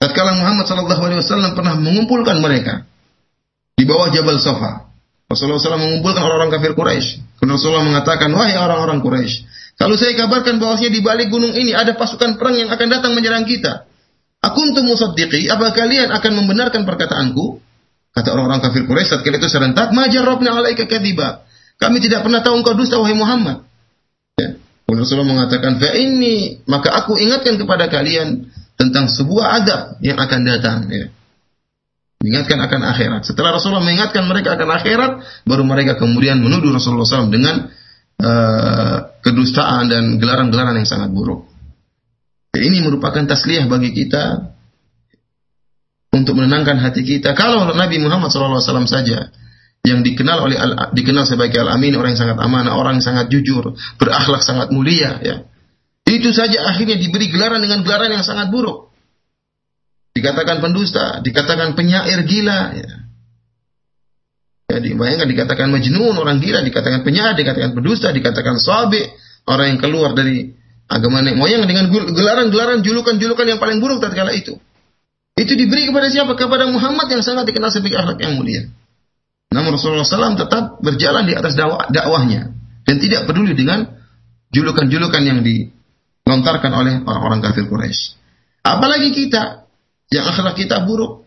S1: Tatkala Muhammad Shallallahu Alaihi Wasallam pernah mengumpulkan mereka di bawah Jabal Sofa. Rasulullah SAW mengumpulkan orang-orang kafir Quraisy. Rasulullah mengatakan, wahai orang-orang Quraisy, kalau saya kabarkan bahwasanya di balik gunung ini ada pasukan perang yang akan datang menyerang kita, aku untuk musaddiqi, apa kalian akan membenarkan perkataanku? Kata orang-orang kafir Quraisy saat itu serentak, majar robna alaika kadiba. Kami tidak pernah tahu engkau dusta wahai Muhammad. Ya. Rasulullah mengatakan, fa ini maka aku ingatkan kepada kalian tentang sebuah adab yang akan datang. Ya. Mengingatkan akan akhirat. Setelah Rasulullah mengingatkan mereka akan akhirat, baru mereka kemudian menuduh Rasulullah SAW dengan uh, kedustaan dan gelaran-gelaran yang sangat buruk. Dan ini merupakan tasliyah bagi kita untuk menenangkan hati kita. Kalau Nabi Muhammad SAW saja yang dikenal oleh dikenal sebagai al-amin orang yang sangat amanah, orang yang sangat jujur, berakhlak sangat mulia ya. Itu saja akhirnya diberi gelaran dengan gelaran yang sangat buruk. Dikatakan pendusta, dikatakan penyair gila. Ya. Jadi bayangkan dikatakan majnun orang gila, dikatakan penyair, dikatakan pendusta, dikatakan sabi orang yang keluar dari agama nenek moyang dengan gelaran-gelaran julukan-julukan yang paling buruk tatkala itu. Itu diberi kepada siapa? Kepada Muhammad yang sangat dikenal sebagai akhlak yang mulia. Namun Rasulullah SAW tetap berjalan di atas dakwah, dakwahnya dan tidak peduli dengan julukan-julukan yang di dilontarkan oleh orang-orang kafir Quraisy. Apalagi kita yang akhlak kita buruk,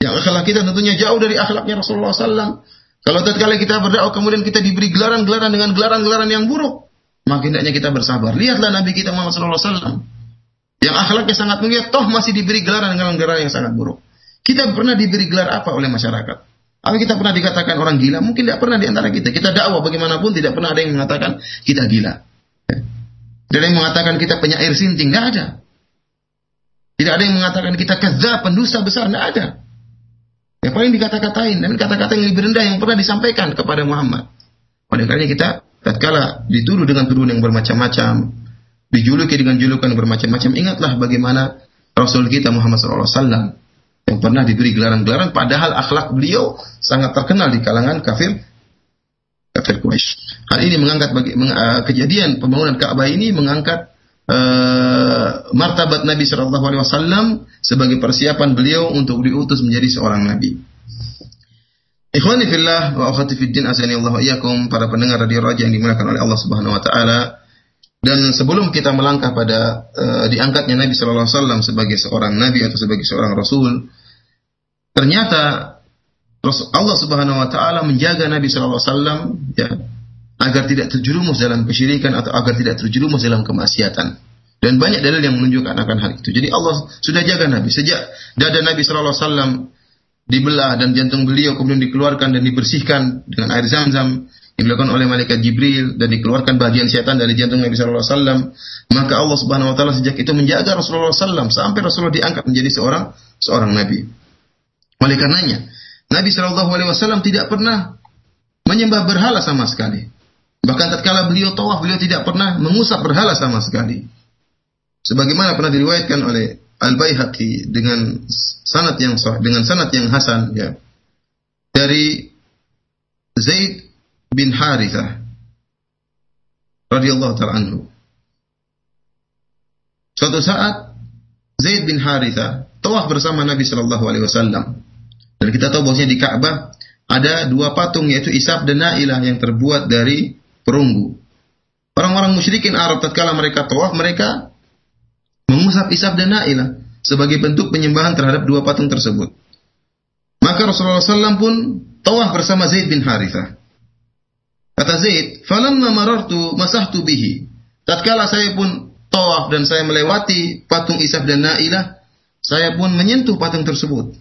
S1: yang akhlak kita tentunya jauh dari akhlaknya Rasulullah SAW. Kalau tatkala kita berdakwah kemudian kita diberi gelaran-gelaran dengan gelaran-gelaran yang buruk, maka hendaknya kita bersabar. Lihatlah Nabi kita Muhammad SAW yang akhlaknya sangat mulia, toh masih diberi gelaran dengan gelaran yang sangat buruk. Kita pernah diberi gelar apa oleh masyarakat? Apa kita pernah dikatakan orang gila? Mungkin tidak pernah di antara kita. Kita dakwah bagaimanapun tidak pernah ada yang mengatakan kita gila. Tidak ada yang mengatakan kita penyair sinting, tidak ada. Tidak ada yang mengatakan kita kezab, pendusta besar, tidak ada. Yang paling dikata-katain dan kata-kata yang lebih rendah yang pernah disampaikan kepada Muhammad. Oleh karena kita tatkala dituduh dengan tuduhan yang bermacam-macam, dijuluki dengan julukan bermacam-macam, ingatlah bagaimana Rasul kita Muhammad SAW yang pernah diberi gelaran-gelaran padahal akhlak beliau sangat terkenal di kalangan kafir kafir Quraisy. Hal ini mengangkat bagi, meng, uh, kejadian pembangunan Ka'bah ini mengangkat uh, martabat Nabi Shallallahu Alaihi Wasallam sebagai persiapan beliau untuk diutus menjadi seorang nabi. Ikhwani fillah wa akhwati fid azani iyyakum para pendengar radio Raja yang dimuliakan oleh Allah Subhanahu wa taala. Dan sebelum kita melangkah pada uh, diangkatnya Nabi sallallahu alaihi wasallam sebagai seorang nabi atau sebagai seorang rasul, ternyata Allah Subhanahu wa taala menjaga Nabi sallallahu alaihi wasallam ya agar tidak terjerumus dalam kesyirikan atau agar tidak terjerumus dalam kemaksiatan. Dan banyak dalil yang menunjukkan akan hal itu. Jadi Allah sudah jaga Nabi sejak dada Nabi sallallahu alaihi wasallam dibelah dan jantung beliau kemudian dikeluarkan dan dibersihkan dengan air zam-zam dilakukan oleh malaikat Jibril dan dikeluarkan bagian setan dari jantung Nabi sallallahu alaihi wasallam maka Allah Subhanahu wa taala sejak itu menjaga Rasulullah SAW sampai Rasulullah diangkat menjadi seorang seorang nabi. Oleh karenanya, Nabi Shallallahu Alaihi Wasallam tidak pernah menyembah berhala sama sekali. Bahkan tatkala beliau tawaf, beliau tidak pernah mengusap berhala sama sekali. Sebagaimana pernah diriwayatkan oleh Al Baihaqi dengan sanad yang sah, dengan sanad yang hasan ya dari Zaid bin Harithah radhiyallahu taala anhu. Suatu saat Zaid bin Harithah tawaf bersama Nabi Shallallahu alaihi wasallam. Dan kita tahu bahwasanya di Ka'bah ada dua patung yaitu Isaf dan Nailah yang terbuat dari perunggu. Orang-orang musyrikin Arab tatkala mereka tawaf mereka mengusap Isaf dan Nailah sebagai bentuk penyembahan terhadap dua patung tersebut. Maka Rasulullah SAW pun tawaf bersama Zaid bin Harithah. Kata Zaid, "Falamma marartu masahtu bihi." Tatkala saya pun tawaf dan saya melewati patung Isaf dan Nailah, saya pun menyentuh patung tersebut.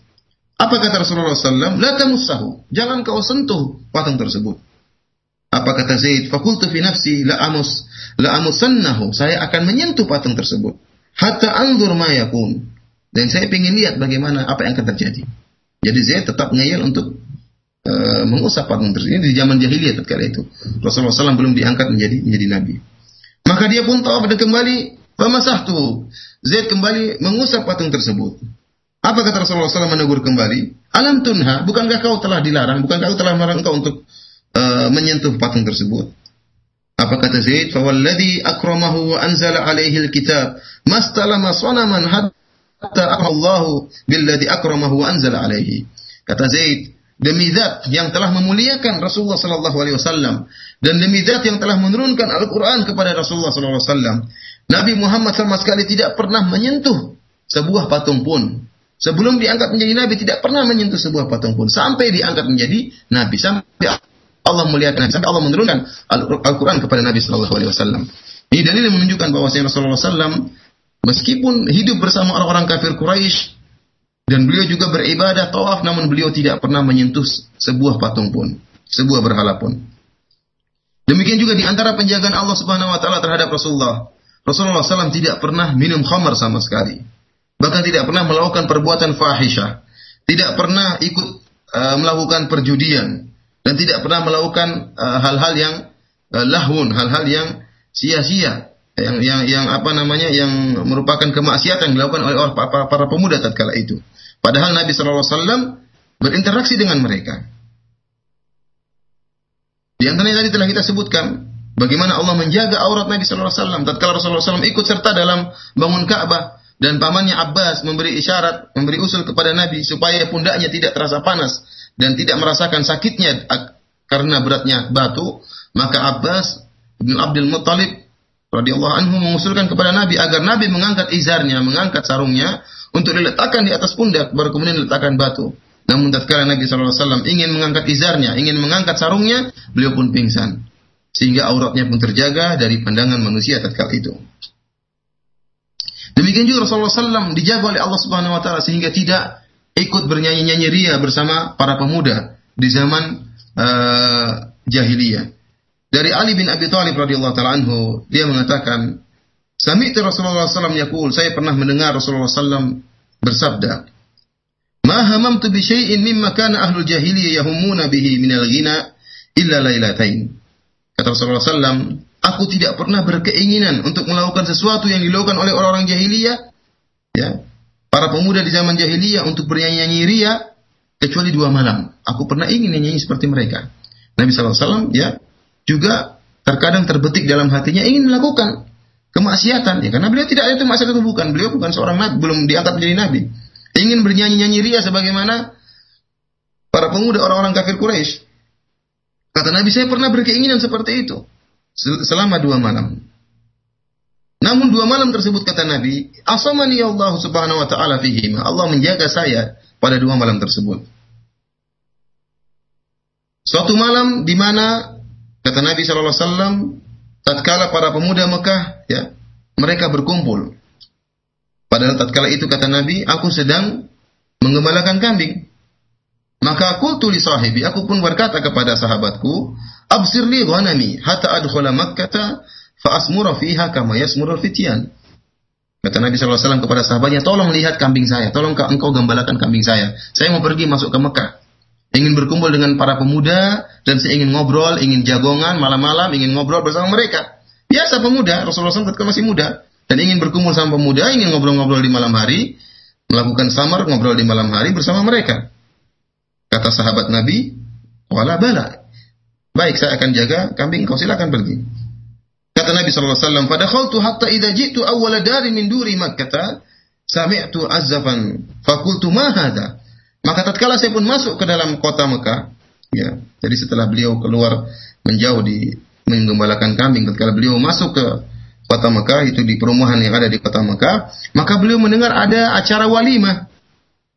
S1: Apa kata Rasulullah SAW? La tamussahu. Jangan kau sentuh patung tersebut. Apa kata Zaid? Fakultu fi nafsi la amus la amusannahu. Saya akan menyentuh patung tersebut. Hatta anzur ma yakun. Dan saya ingin lihat bagaimana apa yang akan terjadi. Jadi Zaid tetap ngeyel untuk uh, mengusap patung tersebut. Ini di zaman jahiliyah ketika itu. Rasulullah SAW belum diangkat menjadi menjadi nabi. Maka dia pun tahu pada kembali Famasahtu. Zaid kembali mengusap patung tersebut. Apa kata Rasulullah SAW menegur kembali? Alam tunha, bukankah kau telah dilarang? Bukankah kau telah melarang engkau untuk uh, menyentuh patung tersebut? Apa kata Zaid? Fawalladhi akramahu wa anzala alaihi alkitab mastalama sanaman hatta Allahu billadhi akramahu wa anzala alaihi. Kata Zaid, demi zat yang telah memuliakan Rasulullah sallallahu alaihi wasallam. Dan demi zat yang telah menurunkan Al-Qur'an kepada Rasulullah sallallahu alaihi wasallam, Nabi Muhammad sama sekali tidak pernah menyentuh sebuah patung pun. Sebelum diangkat menjadi nabi tidak pernah menyentuh sebuah patung pun. Sampai diangkat menjadi nabi. Sampai Allah nabi. Sampai Allah menurunkan Al-Qur'an kepada Nabi sallallahu alaihi wasallam. Ini dalil yang menunjukkan bahwa Rasulullah SAW meskipun hidup bersama orang-orang kafir Quraisy dan beliau juga beribadah tawaf namun beliau tidak pernah menyentuh sebuah patung pun, sebuah berhala pun. Demikian juga di antara penjagaan Allah Subhanahu wa taala terhadap Rasulullah. Rasulullah SAW tidak pernah minum khamar sama sekali bahkan tidak pernah melakukan perbuatan fahisyah, tidak pernah ikut uh, melakukan perjudian dan tidak pernah melakukan eh, hal-hal uh, yang uh, lahun, hal-hal yang sia-sia, yang yang yang apa namanya yang merupakan kemaksiatan yang dilakukan oleh para, para pemuda tatkala itu. Padahal Nabi SAW berinteraksi dengan mereka. Di antaranya tadi telah kita sebutkan bagaimana Allah menjaga aurat Nabi SAW. Tatkala Rasulullah SAW ikut serta dalam bangun Ka'bah, dan pamannya Abbas memberi isyarat, memberi usul kepada Nabi supaya pundaknya tidak terasa panas dan tidak merasakan sakitnya karena beratnya batu, maka Abbas bin Abdul Muttalib radhiyallahu anhu mengusulkan kepada Nabi agar Nabi mengangkat izarnya, mengangkat sarungnya untuk diletakkan di atas pundak baru kemudian diletakkan batu. Namun tatkala Nabi SAW ingin mengangkat izarnya, ingin mengangkat sarungnya, beliau pun pingsan. Sehingga auratnya pun terjaga dari pandangan manusia tatkala itu. Demikian juga Rasulullah SAW dijaga oleh Allah Subhanahu Wa Taala sehingga tidak ikut bernyanyi-nyanyi ria bersama para pemuda di zaman uh, jahiliyah. Dari Ali bin Abi Thalib radhiyallahu taala anhu, dia mengatakan, "Sami'tu Rasulullah SAW yaqul, saya pernah mendengar Rasulullah SAW bersabda, "Ma hamamtu bi syai'in mimma kana ahlul jahiliyah yahumuna bihi minal ghina illa lailatain." Kata Rasulullah SAW, Aku tidak pernah berkeinginan untuk melakukan sesuatu yang dilakukan oleh orang-orang jahiliyah. Ya. Para pemuda di zaman jahiliyah untuk bernyanyi-nyanyi ria kecuali dua malam. Aku pernah ingin nyanyi seperti mereka. Nabi SAW ya juga terkadang terbetik dalam hatinya ingin melakukan kemaksiatan. Ya karena beliau tidak ada maksiatan itu bukan. Beliau bukan seorang nabi belum diangkat menjadi nabi. Ingin bernyanyi-nyanyi ria sebagaimana para pemuda orang-orang kafir Quraisy. Kata Nabi saya pernah berkeinginan seperti itu selama dua malam. Namun dua malam tersebut kata Nabi, asamani Allah Subhanahu wa taala fihi. Allah menjaga saya pada dua malam tersebut. Suatu malam di mana kata Nabi wasallam tatkala para pemuda Mekah ya, mereka berkumpul. Padahal tatkala itu kata Nabi, aku sedang mengembalakan kambing. Maka aku tulis sahibi, aku pun berkata kepada sahabatku, absir li ghanami hatta adkhula Makkah fa asmura fiha kama yasmurul fityan. Kata Nabi SAW kepada sahabatnya, tolong lihat kambing saya, tolong engkau gembalakan kambing saya. Saya mau pergi masuk ke Mekah. Ingin berkumpul dengan para pemuda, dan saya ingin ngobrol, ingin jagongan, malam-malam, ingin ngobrol bersama mereka. Biasa pemuda, Rasulullah SAW ketika masih muda, dan ingin berkumpul sama pemuda, ingin ngobrol-ngobrol di malam hari, melakukan samar, ngobrol di malam hari bersama mereka. Kata sahabat Nabi, wala bala. Baik, saya akan jaga kambing, kau silakan pergi. Kata Nabi alaihi wasallam, "Fadakhaltu hatta idza jitu awwala dari min duri Makkah, sami'tu azafan, fakultu ma hadha?" Maka tatkala saya pun masuk ke dalam kota Mekah, ya. Jadi setelah beliau keluar menjauh di menggembalakan kambing, tatkala beliau masuk ke kota Mekah itu di perumahan yang ada di kota Mekah, maka beliau mendengar ada acara walimah.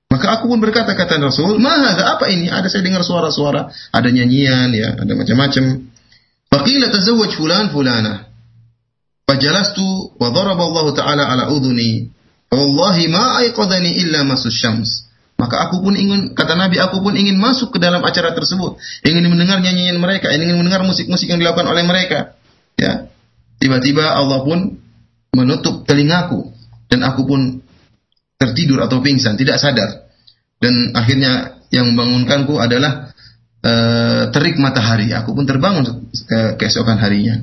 S1: Maka aku pun berkata kata Rasul, "Maha apa ini?" Ada saya dengar suara-suara, ada nyanyian ya, ada macam-macam. Faqila tazawwaj fulan fulana. Fajalastu wa daraba Allah Ta'ala ala udhuni. Wallahi ma aiqadani illa masus syams. Maka aku pun ingin, kata Nabi, aku pun ingin masuk ke dalam acara tersebut. Ingin mendengar nyanyian mereka, ingin mendengar musik-musik yang dilakukan oleh mereka. Ya. Tiba-tiba Allah pun menutup telingaku. Dan aku pun tertidur atau pingsan, tidak sadar. Dan akhirnya yang membangunkanku adalah uh, terik matahari. Aku pun terbangun ke keesokan harinya.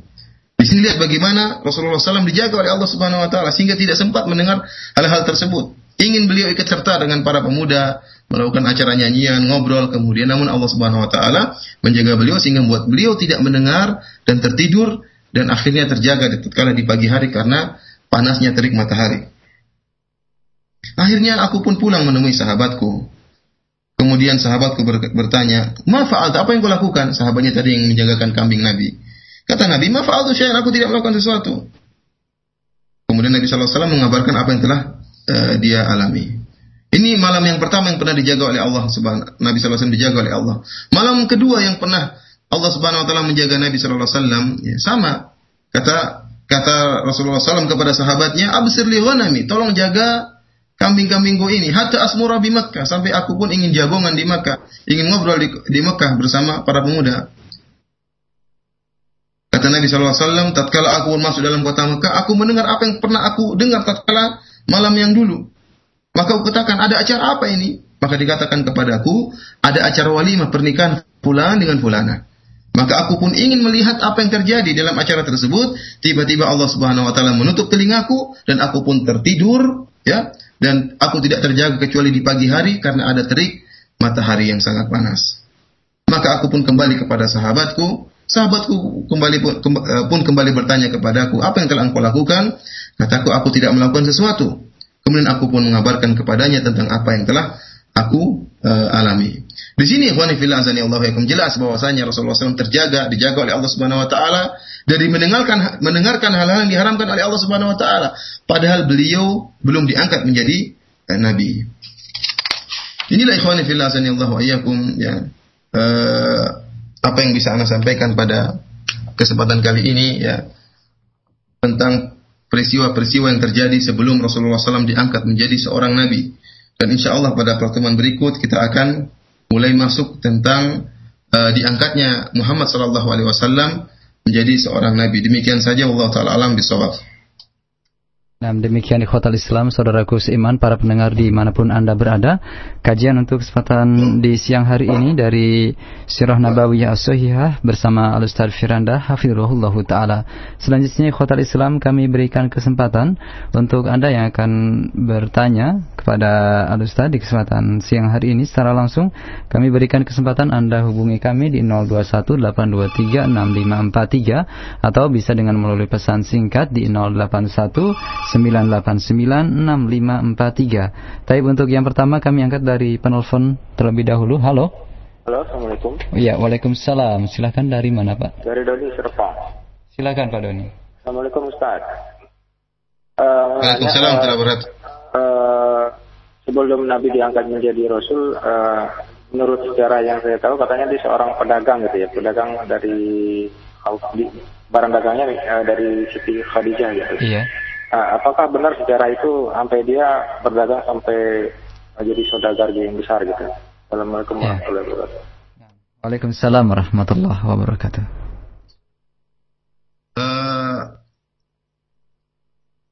S1: Di sini lihat bagaimana Rasulullah SAW dijaga oleh Allah Subhanahu Wa Taala sehingga tidak sempat mendengar hal-hal tersebut. Ingin beliau ikut serta dengan para pemuda melakukan acara nyanyian, ngobrol, kemudian namun Allah Subhanahu Wa Taala menjaga beliau sehingga membuat beliau tidak mendengar dan tertidur dan akhirnya terjaga tatkala di pagi hari karena panasnya terik matahari. Akhirnya aku pun pulang menemui sahabatku. Kemudian sahabatku bertanya, "Ma fa'alta? Apa yang kau lakukan?" Sahabatnya tadi yang menjagakan kambing Nabi. Kata Nabi, ma fa'altu syai'an, aku tidak melakukan sesuatu. Kemudian Nabi SAW mengabarkan apa yang telah uh, dia alami. Ini malam yang pertama yang pernah dijaga oleh Allah Subhanahu Nabi SAW dijaga oleh Allah. Malam kedua yang pernah Allah Subhanahu wa taala menjaga Nabi sallallahu alaihi wasallam ya, sama. Kata kata Rasulullah SAW kepada sahabatnya, "Absir li ghanami, tolong jaga kambing-kambingku ini hatta asmura di Makkah sampai aku pun ingin jagongan di Makkah, ingin ngobrol di, di Makkah bersama para pemuda." Kata Nabi SAW, tatkala aku masuk dalam kota Mekah, aku mendengar apa yang pernah aku dengar tatkala malam yang dulu. Maka aku katakan, ada acara apa ini? Maka dikatakan kepadaku, ada acara walimah pernikahan fulan dengan fulana. Maka aku pun ingin melihat apa yang terjadi dalam acara tersebut. Tiba-tiba Allah Subhanahu wa taala menutup telingaku dan aku pun tertidur, ya. Dan aku tidak terjaga kecuali di pagi hari karena ada terik matahari yang sangat panas. Maka aku pun kembali kepada sahabatku Sahabatku kembali pun, eh, pun kembali bertanya kepadaku, apa yang telah engkau lakukan? Kataku, aku tidak melakukan sesuatu. Kemudian aku pun mengabarkan kepadanya tentang apa yang telah aku uh, alami. Di sini ikhwani fillah azani Allah jelas bahwasanya Rasulullah SAW terjaga, dijaga oleh Allah Subhanahu wa taala dari mendengarkan mendengarkan hal-hal yang diharamkan oleh Allah Subhanahu wa taala padahal beliau belum diangkat menjadi uh, nabi. Inilah ikhwani fillah azani Allah ya. Uh, apa yang bisa anda sampaikan pada kesempatan kali ini ya tentang peristiwa-peristiwa yang terjadi sebelum Rasulullah SAW diangkat menjadi seorang nabi. Dan insya Allah pada pertemuan berikut kita akan mulai masuk tentang uh, diangkatnya Muhammad Wasallam menjadi seorang nabi. Demikian saja Allah Taala alam bisawab.
S2: Nah, demikian di Hotel Islam, saudaraku seiman, para pendengar di mana pun Anda berada. Kajian untuk kesempatan di siang hari ini dari Sirah Nabawiyah As-Sahihah bersama Al-Ustaz Firanda Hafizullah Ta'ala. Selanjutnya Hotel Islam kami berikan kesempatan untuk Anda yang akan bertanya kepada Al-Ustaz di kesempatan siang hari ini secara langsung. Kami berikan kesempatan Anda hubungi kami di 0218236543 atau bisa dengan melalui pesan singkat di 081 9896543. Tapi untuk yang pertama kami angkat dari penelpon terlebih dahulu. Halo.
S3: Halo, Assalamualaikum.
S2: Iya, Waalaikumsalam. Silahkan dari mana Pak?
S3: Dari Doni Serpong.
S2: Silakan Pak Doni.
S3: Assalamualaikum Ustaz.
S1: Uh, Waalaikumsalam uh,
S3: uh, sebelum Nabi diangkat menjadi Rasul, uh, menurut sejarah yang saya tahu katanya dia seorang pedagang gitu ya, pedagang dari barang dagangnya uh, dari Siti Khadijah gitu.
S2: Iya.
S3: Nah, apakah benar sejarah itu sampai dia berdagang sampai menjadi saudagar yang besar gitu? Assalamualaikum ya. warahmatullahi wabarakatuh.
S2: Waalaikumsalam warahmatullahi wabarakatuh.
S1: Uh,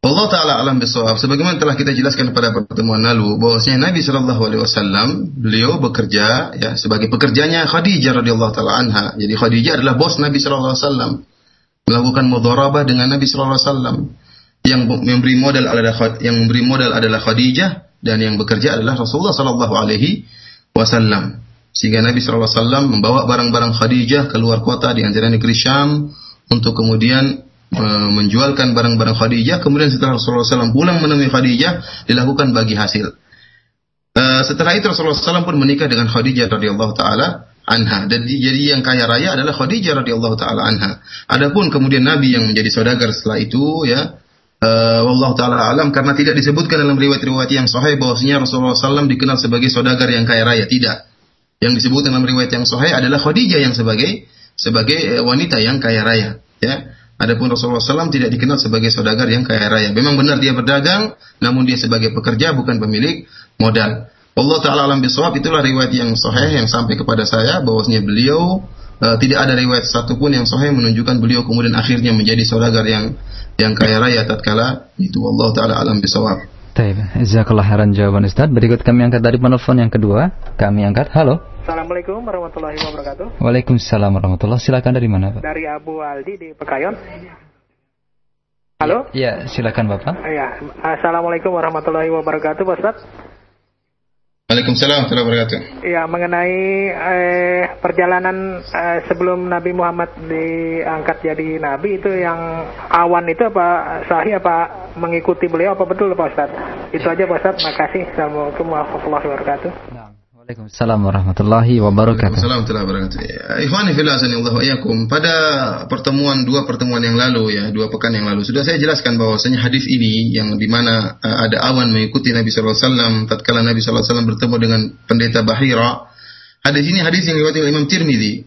S1: Allah Taala alam bisawab. Sebagaimana telah kita jelaskan pada pertemuan lalu, bahwasanya Nabi Shallallahu Alaihi Wasallam beliau bekerja ya sebagai pekerjanya Khadijah radhiyallahu taala anha. Jadi Khadijah adalah bos Nabi Shallallahu Alaihi Wasallam melakukan mudharabah dengan Nabi Shallallahu Alaihi Wasallam yang memberi modal adalah yang memberi modal adalah Khadijah dan yang bekerja adalah Rasulullah sallallahu alaihi wasallam. Sehingga Nabi sallallahu alaihi wasallam membawa barang-barang Khadijah keluar kota di antara negeri Syam untuk kemudian e, menjualkan barang-barang Khadijah. Kemudian setelah Rasulullah SAW pulang menemui Khadijah, dilakukan bagi hasil. E, setelah itu Rasulullah SAW pun menikah dengan Khadijah radhiyallahu taala anha. Dan jadi yang kaya raya adalah Khadijah radhiyallahu taala anha. Adapun kemudian Nabi yang menjadi saudagar setelah itu ya Uh, wallahu taala alam karena tidak disebutkan dalam riwayat-riwayat yang sahih bahwasanya Rasulullah SAW dikenal sebagai saudagar yang kaya raya tidak. Yang disebut dalam riwayat yang sahih adalah Khadijah yang sebagai sebagai eh, wanita yang kaya raya. Ya. Adapun Rasulullah SAW tidak dikenal sebagai saudagar yang kaya raya. Memang benar dia berdagang, namun dia sebagai pekerja bukan pemilik modal. Allah Taala alam bisawab itulah riwayat yang sahih yang sampai kepada saya bahwasanya beliau uh, tidak ada riwayat satupun yang sahih menunjukkan beliau kemudian akhirnya menjadi saudagar yang yang kaya raya tatkala itu Allah taala alam bisawab.
S2: Baik, jazakallah khairan jawaban Ustaz. Berikut kami angkat dari penelpon yang kedua. Kami angkat. Halo.
S3: Assalamualaikum warahmatullahi wabarakatuh.
S2: Waalaikumsalam warahmatullahi Silakan dari mana, Pak?
S3: Dari Abu Aldi di Pekayon. Halo?
S2: Ya, silakan Bapak.
S3: Ya, Assalamualaikum warahmatullahi wabarakatuh, Pak Ustaz.
S1: Waalaikumsalam warahmatullahi wabarakatuh.
S3: Ya, mengenai eh, perjalanan eh, sebelum Nabi Muhammad diangkat jadi nabi itu yang awan itu apa sahih apa mengikuti beliau apa betul Pak Ustaz? Itu aja Pak Ustaz. Makasih. Assalamualaikum warahmatullahi wabarakatuh.
S2: Waalaikumsalam warahmatullahi wabarakatuh.
S1: Waalaikumsalam warahmatullahi wabarakatuh. Ya, ikhwani fillah Allah iyakum. Pada pertemuan dua pertemuan yang lalu ya, dua pekan yang lalu sudah saya jelaskan bahwasanya hadis ini yang di mana uh, ada awan mengikuti Nabi sallallahu alaihi wasallam tatkala Nabi sallallahu alaihi wasallam bertemu dengan pendeta Bahira. Hadis ini hadis yang diriwayatkan Imam Tirmizi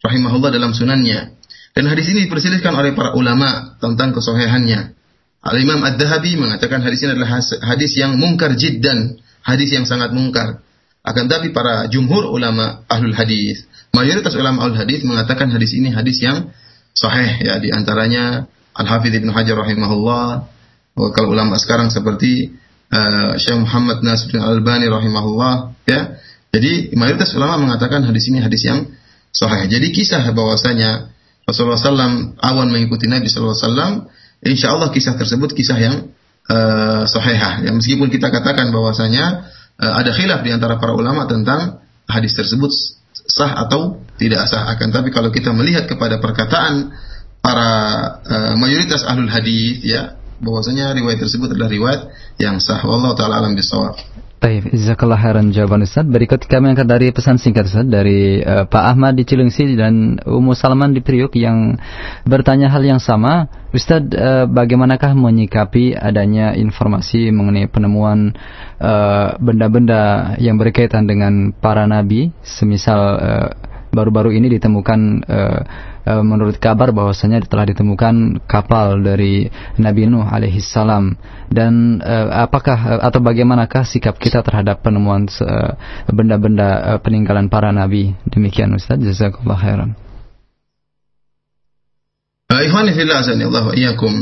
S1: rahimahullah dalam sunannya. Dan hadis ini diperselisihkan oleh para ulama tentang kesohihannya. Al-Imam Ad-Dahabi mengatakan hadis ini adalah hadis yang mungkar jiddan, hadis yang sangat mungkar. Akan tapi para jumhur ulama ahlul hadis, mayoritas ulama ahlul hadis mengatakan hadis ini hadis yang sahih ya di antaranya Al Hafidz Ibnu Hajar rahimahullah, kalau ulama sekarang seperti uh, Syekh Muhammad Nasir Al Albani rahimahullah ya. Jadi mayoritas ulama mengatakan hadis ini hadis yang sahih. Jadi kisah bahwasanya Rasulullah SAW awan mengikuti Nabi SAW, insya Allah kisah tersebut kisah yang uh, sahihah. Ya, meskipun kita katakan bahwasanya ada khilaf di antara para ulama tentang hadis tersebut sah atau tidak sah. Akan tapi kalau kita melihat kepada perkataan para uh, mayoritas ahlul hadis ya bahwasanya riwayat tersebut adalah riwayat yang sah. Wallahu taala alam bisawab.
S2: Baik, jazakallah khairan jawaban Ustaz. Berikut kami angkat dari pesan singkat Ustaz dari uh, Pak Ahmad di Cilengsi dan Ummu Salman di Priuk yang bertanya hal yang sama. Ustaz, uh, bagaimanakah menyikapi adanya informasi mengenai penemuan eh, benda-benda uh, yang berkaitan dengan para nabi, semisal uh, baru-baru ini ditemukan uh, uh, menurut kabar bahwasanya telah ditemukan kapal dari Nabi Nuh alaihi salam. Dan uh, apakah atau bagaimanakah sikap kita terhadap penemuan benda-benda uh, peninggalan para nabi? Demikian Ustaz. Jazakallahu khairan.
S1: Ikhwani fillah iyyakum.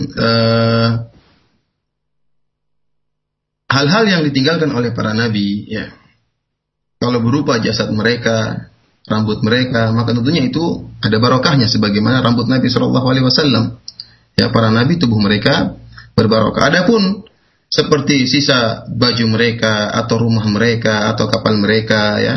S1: Hal-hal yang ditinggalkan oleh para nabi, ya. Kalau berupa jasad mereka, rambut mereka, maka tentunya itu ada barokahnya sebagaimana rambut Nabi Shallallahu Alaihi Wasallam. Ya, para nabi tubuh mereka berbarokah. Adapun seperti sisa baju mereka atau rumah mereka atau kapal mereka ya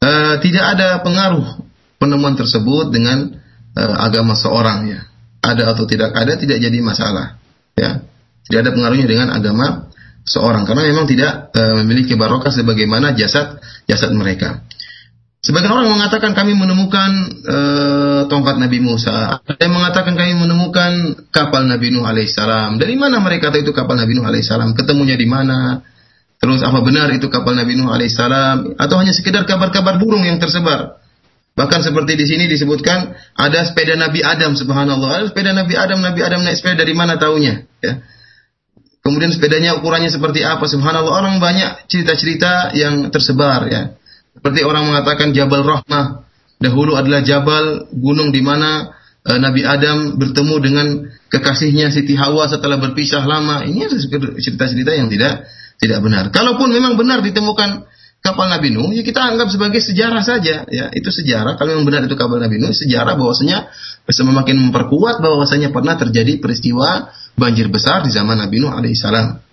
S1: uh, tidak ada pengaruh penemuan tersebut dengan uh, agama seorang ya ada atau tidak ada tidak jadi masalah ya tidak ada pengaruhnya dengan agama seorang karena memang tidak uh, memiliki barokah sebagaimana jasad jasad mereka Sebagian orang mengatakan kami menemukan uh, tongkat Nabi Musa. Ada yang mengatakan kami menemukan kapal Nabi Nuh alaihissalam. Dari mana mereka tahu itu kapal Nabi Nuh alaihissalam? Ketemunya di mana? Terus apa benar itu kapal Nabi Nuh alaihissalam? Atau hanya sekedar kabar-kabar burung yang tersebar? Bahkan seperti di sini disebutkan ada sepeda Nabi Adam, subhanallah. Ada sepeda Nabi Adam, Nabi Adam naik sepeda dari mana taunya? Ya. Kemudian sepedanya ukurannya seperti apa? Subhanallah orang banyak cerita-cerita yang tersebar ya. Seperti orang mengatakan Jabal Rahmah dahulu adalah jabal gunung di mana e, Nabi Adam bertemu dengan kekasihnya Siti Hawa setelah berpisah lama. Ini cerita-cerita yang tidak tidak benar. Kalaupun memang benar ditemukan kapal Nabi Nuh, ya kita anggap sebagai sejarah saja. Ya, itu sejarah. Kalau memang benar itu kapal Nabi Nuh, sejarah bahwasanya bisa semakin memperkuat bahwasanya pernah terjadi peristiwa banjir besar di zaman Nabi Nuh alaihissalam.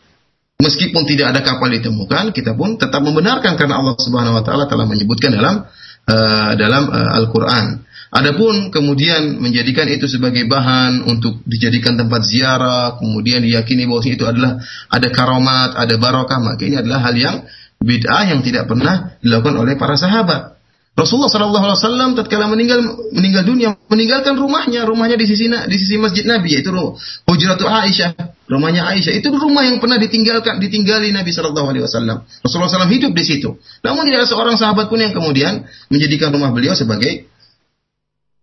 S1: Meskipun tidak ada kapal ditemukan, kita pun tetap membenarkan karena Allah Subhanahu wa taala telah menyebutkan dalam uh, dalam uh, Al-Qur'an. Adapun kemudian menjadikan itu sebagai bahan untuk dijadikan tempat ziarah, kemudian diyakini bahwa itu adalah ada karomat, ada barokah, maka ini adalah hal yang bid'ah yang tidak pernah dilakukan oleh para sahabat. Rasulullah Shallallahu Alaihi Wasallam tatkala meninggal meninggal dunia meninggalkan rumahnya. Rumahnya di sisi di sisi masjid Nabi yaitu Hujratul Aisyah. Rumahnya Aisyah itu rumah yang pernah ditinggalkan ditinggali Nabi Shallallahu Alaihi Wasallam. Rasulullah SAW hidup di situ. Namun tidak ada seorang sahabat pun yang kemudian menjadikan rumah beliau sebagai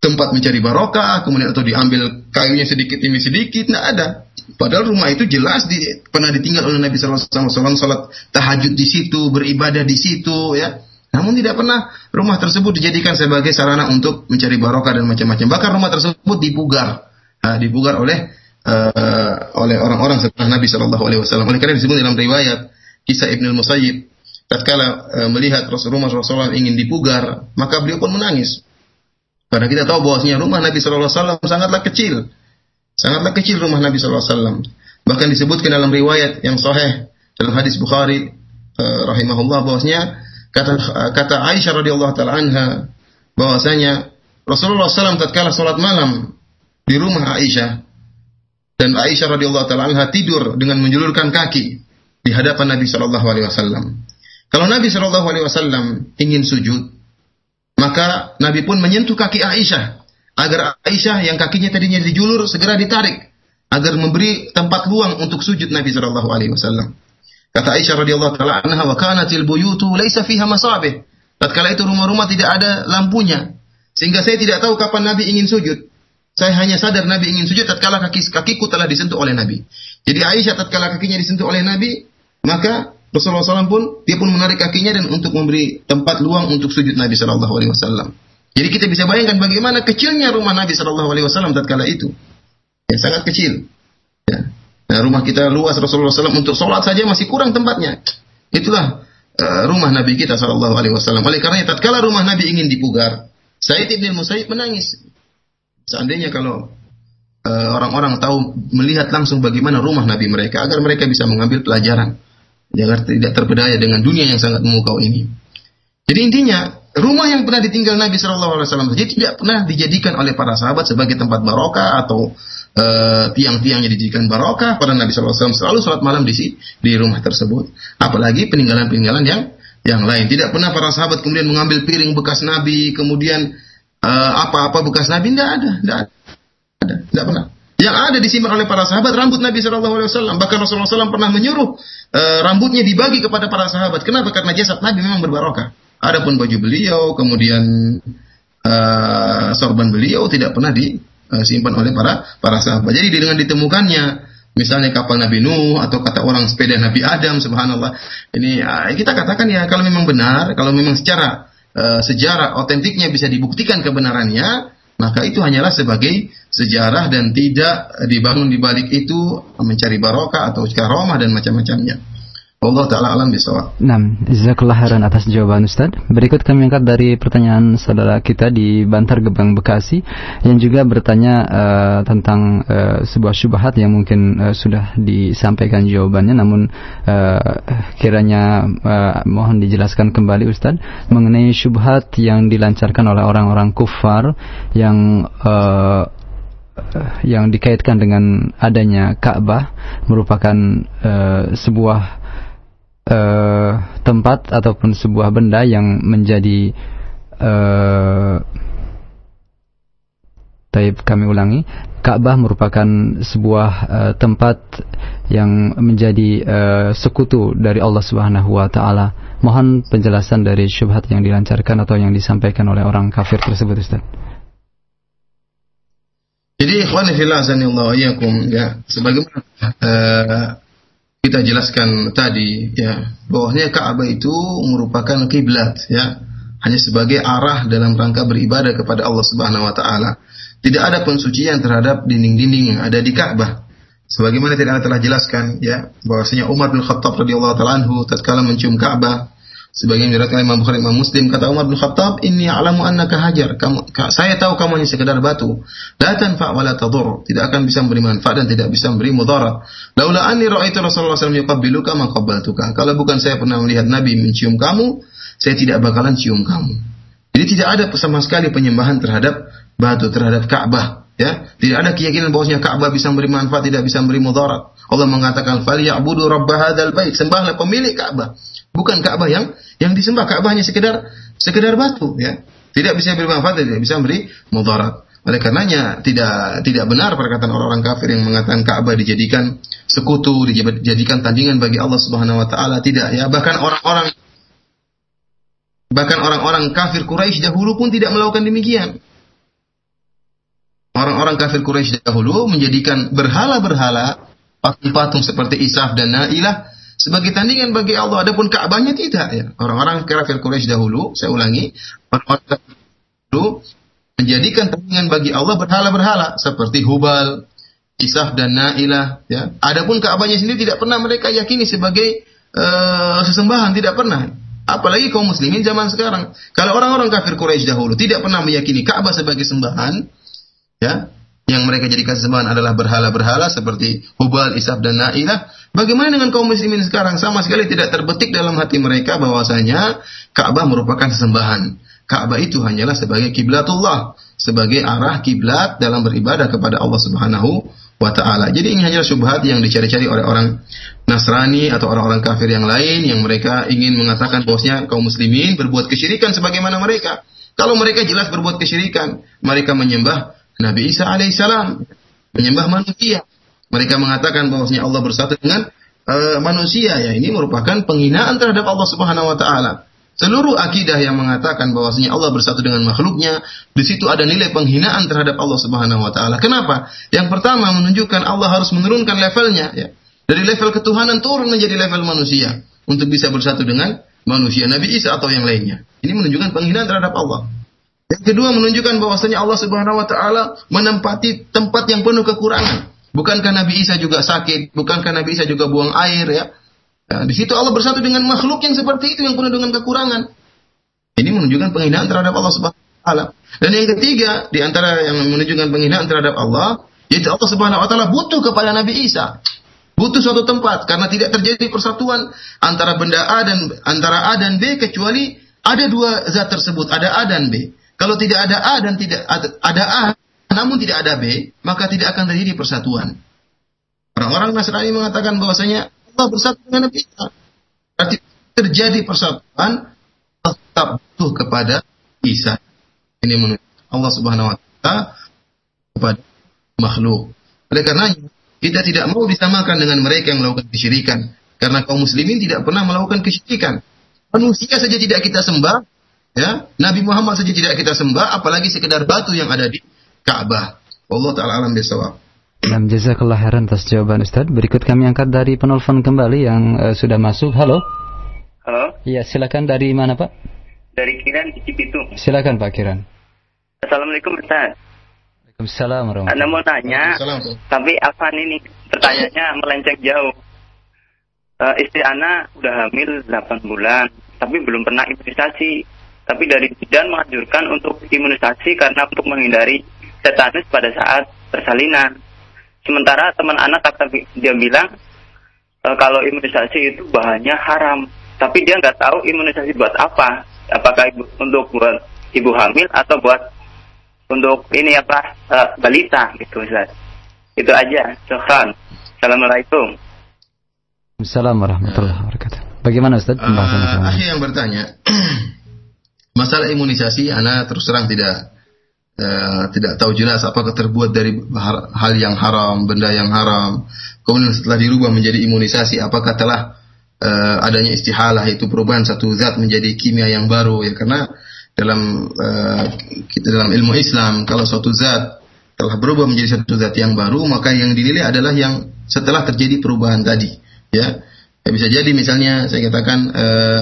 S1: tempat mencari barokah kemudian atau diambil kayunya sedikit demi sedikit tidak ada. Padahal rumah itu jelas di, pernah ditinggal oleh Nabi Wasallam salat tahajud di situ, beribadah di situ, ya. Namun tidak pernah rumah tersebut dijadikan sebagai sarana untuk mencari barokah dan macam-macam. Bahkan rumah tersebut dipugar, nah, dipugar oleh uh, oleh orang-orang setelah Nabi Shallallahu Alaihi Wasallam. Oleh karena disebut dalam riwayat kisah Ibnu Musayyib, tatkala uh, melihat Rasulullah SAW ingin dipugar, maka beliau pun menangis. Karena kita tahu bahwasanya rumah Nabi Shallallahu Alaihi Wasallam sangatlah kecil, sangatlah kecil rumah Nabi Shallallahu Alaihi Wasallam. Bahkan disebutkan dalam riwayat yang sahih dalam hadis Bukhari uh, rahimahullah bahwasanya Kata kata Aisyah radhiyallahu taala anha bahwasanya Rasulullah SAW tatkala salat malam di rumah Aisyah dan Aisyah radhiyallahu taala anha tidur dengan menjulurkan kaki di hadapan Nabi Shallallahu alaihi wasallam. Kalau Nabi wasallam ingin sujud, maka Nabi pun menyentuh kaki Aisyah agar Aisyah yang kakinya tadinya dijulur segera ditarik agar memberi tempat luang untuk sujud Nabi Shallallahu alaihi wasallam. Kata Aisyah radhiyallahu taala anha wa kanatil buyutu laisa fiha masabih. Tatkala itu rumah-rumah tidak ada lampunya. Sehingga saya tidak tahu kapan Nabi ingin sujud. Saya hanya sadar Nabi ingin sujud tatkala kaki kakiku telah disentuh oleh Nabi. Jadi Aisyah tatkala kakinya disentuh oleh Nabi, maka Rasulullah SAW pun dia pun menarik kakinya dan untuk memberi tempat luang untuk sujud Nabi Shallallahu Alaihi Wasallam. Jadi kita bisa bayangkan bagaimana kecilnya rumah Nabi Shallallahu Alaihi Wasallam tatkala itu, ya sangat kecil. Nah, rumah kita luas Rasulullah SAW untuk sholat saja masih kurang tempatnya. Itulah uh, rumah Nabi kita Shallallahu Alaihi Wasallam. Oleh karena tatkala rumah Nabi ingin dipugar, Said ibn Musayyib menangis. Seandainya kalau uh, orang-orang tahu melihat langsung bagaimana rumah Nabi mereka, agar mereka bisa mengambil pelajaran, agar tidak terpedaya dengan dunia yang sangat memukau ini. Jadi intinya rumah yang pernah ditinggal Nabi Shallallahu Alaihi Wasallam saja tidak pernah dijadikan oleh para sahabat sebagai tempat barokah atau uh, tiang-tiangnya dijadikan barokah pada Nabi SAW selalu sholat malam di di rumah tersebut. Apalagi peninggalan-peninggalan yang yang lain. Tidak pernah para sahabat kemudian mengambil piring bekas Nabi, kemudian uh, apa-apa bekas Nabi, tidak ada, tidak ada, tidak pernah. Yang ada disimpan oleh para sahabat rambut Nabi SAW. Bahkan Rasulullah SAW pernah menyuruh uh, rambutnya dibagi kepada para sahabat. Kenapa? Karena jasad Nabi memang berbarokah. Adapun baju beliau, kemudian uh, sorban beliau tidak pernah di uh, simpan oleh para para sahabat. Jadi dengan ditemukannya misalnya kapal Nabi Nuh atau kata orang sepeda Nabi Adam subhanallah. Ini uh, kita katakan ya kalau memang benar, kalau memang secara uh, sejarah otentiknya bisa dibuktikan kebenarannya, maka itu hanyalah sebagai sejarah dan tidak dibangun di balik itu mencari barokah atau karomah dan macam-macamnya. Allah taala alam bisawab.
S2: Nah, jazakallah khairan atas jawaban Ustaz. Berikut kami angkat dari pertanyaan saudara kita di Bantar Gebang Bekasi yang juga bertanya uh, tentang uh, sebuah syubhat yang mungkin uh, sudah disampaikan jawabannya namun uh, kiranya uh, mohon dijelaskan kembali Ustaz mengenai syubhat yang dilancarkan oleh orang-orang kufar yang uh, yang dikaitkan dengan adanya Ka'bah merupakan uh, sebuah uh, tempat ataupun sebuah benda yang menjadi uh, Taib kami ulangi Ka'bah merupakan sebuah uh, tempat yang menjadi uh, sekutu dari Allah Subhanahu wa taala. Mohon penjelasan dari syubhat yang dilancarkan atau yang disampaikan oleh orang kafir tersebut Ustaz.
S1: Jadi ikhwan fillah ya sebagaimana kita jelaskan tadi ya bahwasanya Ka'bah itu merupakan kiblat ya hanya sebagai arah dalam rangka beribadah kepada Allah Subhanahu wa taala. Tidak ada pensucian terhadap dinding-dinding yang ada di Ka'bah. Sebagaimana tidak telah jelaskan ya bahwasanya Umar bin Khattab radhiyallahu taala anhu tatkala mencium Ka'bah Sebagian diriwayatkan Imam Bukhari Imam Muslim kata Umar bin Khattab, "Inni a'lamu annaka hajar." Kamu saya tahu kamu hanya sekedar batu. La tanfa wa tadur. Tidak akan bisa memberi manfaat dan tidak bisa memberi mudarat. Laula anni ra'aitu Rasulullah SAW yuqabbiluka ma qabbaltuka. Kalau bukan saya pernah melihat Nabi mencium kamu, saya tidak bakalan cium kamu. Jadi tidak ada sama sekali penyembahan terhadap batu, terhadap Ka'bah. Ya, tidak ada keyakinan bahwasanya Ka'bah bisa memberi manfaat, tidak bisa memberi mudarat. Allah mengatakan, "Falyabudu rabb hadzal bait." Sembahlah pemilik Ka'bah. Bukan Ka'bah yang yang disembah Ka'bah hanya sekedar sekedar batu ya. Tidak bisa beri manfaat, tidak bisa memberi mudarat. Oleh karenanya tidak tidak benar perkataan orang-orang kafir yang mengatakan Ka'bah dijadikan sekutu, dijadikan tandingan bagi Allah Subhanahu wa taala, tidak ya. Bahkan orang-orang bahkan orang-orang kafir Quraisy dahulu pun tidak melakukan demikian. Orang-orang kafir Quraisy dahulu menjadikan berhala-berhala patung-patung seperti Isaf dan Nailah sebagai tandingan bagi Allah. Adapun Ka'bahnya tidak ya. Orang-orang kafir Quraisy dahulu, saya ulangi, orang-orang dahulu menjadikan tandingan bagi Allah berhala-berhala seperti Hubal, Isaf dan Nailah ya. Adapun Ka'bahnya sendiri tidak pernah mereka yakini sebagai uh, sesembahan, tidak pernah. Apalagi kaum muslimin zaman sekarang. Kalau orang-orang kafir Quraisy dahulu tidak pernah meyakini Ka'bah sebagai sembahan, ya, yang mereka jadikan sembahan adalah berhala-berhala seperti Hubal, Isaf dan Nailah. Bagaimana dengan kaum muslimin sekarang? Sama sekali tidak terbetik dalam hati mereka bahwasanya Ka'bah merupakan sesembahan. Ka'bah itu hanyalah sebagai kiblatullah, sebagai arah kiblat dalam beribadah kepada Allah Subhanahu wa taala. Jadi ini hanyalah syubhat yang dicari-cari oleh orang Nasrani atau orang-orang kafir yang lain yang mereka ingin mengatakan bahwasanya kaum muslimin berbuat kesyirikan sebagaimana mereka. Kalau mereka jelas berbuat kesyirikan, mereka menyembah Nabi Isa alaihissalam menyembah manusia. Mereka mengatakan bahwasanya Allah bersatu dengan uh, manusia ya ini merupakan penghinaan terhadap Allah Subhanahu wa taala. Seluruh akidah yang mengatakan bahwasanya Allah bersatu dengan makhluknya, di situ ada nilai penghinaan terhadap Allah Subhanahu wa taala. Kenapa? Yang pertama menunjukkan Allah harus menurunkan levelnya ya. Dari level ketuhanan turun menjadi level manusia untuk bisa bersatu dengan manusia Nabi Isa atau yang lainnya. Ini menunjukkan penghinaan terhadap Allah. Yang kedua menunjukkan bahwasanya Allah Subhanahu wa taala menempati tempat yang penuh kekurangan. Bukankah Nabi Isa juga sakit? Bukankah Nabi Isa juga buang air ya? Nah, di situ Allah bersatu dengan makhluk yang seperti itu yang penuh dengan kekurangan. Ini menunjukkan penghinaan terhadap Allah Subhanahu wa taala. Dan yang ketiga, di antara yang menunjukkan penghinaan terhadap Allah, yaitu Allah Subhanahu wa taala butuh kepada Nabi Isa. Butuh suatu tempat karena tidak terjadi persatuan antara benda A dan antara A dan B kecuali ada dua zat tersebut, ada A dan B. Kalau tidak ada A dan tidak ada A, namun tidak ada B, maka tidak akan terjadi persatuan. Orang-orang Nasrani mengatakan bahwasanya Allah bersatu dengan Nabi Isa. Berarti terjadi persatuan tetap butuh kepada Isa. Ini menurut Allah Subhanahu wa taala kepada makhluk. Oleh karenanya kita tidak mau disamakan dengan mereka yang melakukan kesyirikan karena kaum muslimin tidak pernah melakukan kesyirikan. Manusia saja tidak kita sembah, Ya, Nabi Muhammad saja tidak kita sembah, apalagi sekedar batu yang ada di Ka'bah. Allah taala alam bisawab.
S2: Nah, jazakallah khairan atas jawaban Ustaz. Berikut kami angkat dari penelpon kembali yang uh, sudah masuk. Halo.
S4: Halo.
S2: Iya, silakan dari mana, Pak?
S4: Dari Kiran di Cipitung.
S2: Silakan Pak Kiran.
S4: Assalamualaikum Ustaz.
S2: Waalaikumsalam warahmatullahi
S4: Anda mau tanya, tapi Afan ini pertanyaannya melenceng jauh. uh, istri anak udah hamil 8 bulan, tapi belum pernah imunisasi. Tapi dari bidan menganjurkan untuk imunisasi karena untuk menghindari tetanus pada saat persalinan. Sementara teman anak kata dia bilang e, kalau imunisasi itu bahannya haram, tapi dia nggak tahu imunisasi buat apa. Apakah ibu, untuk buat ibu hamil atau buat untuk ini apa e, balita gitu Ustaz. Itu aja. Syukran. Assalamualaikum.
S2: Assalamualaikum warahmatullahi wabarakatuh. Bagaimana Ustaz pembahasan
S1: uh, yang bertanya, masalah imunisasi, anak terus terang tidak uh, tidak tahu jelas apakah terbuat dari hal yang haram, benda yang haram. Kemudian setelah dirubah menjadi imunisasi, apakah telah uh, adanya istihalah itu perubahan satu zat menjadi kimia yang baru ya karena dalam uh, kita dalam ilmu Islam kalau suatu zat telah berubah menjadi satu zat yang baru maka yang dinilai adalah yang setelah terjadi perubahan tadi ya. ya bisa jadi misalnya saya katakan uh,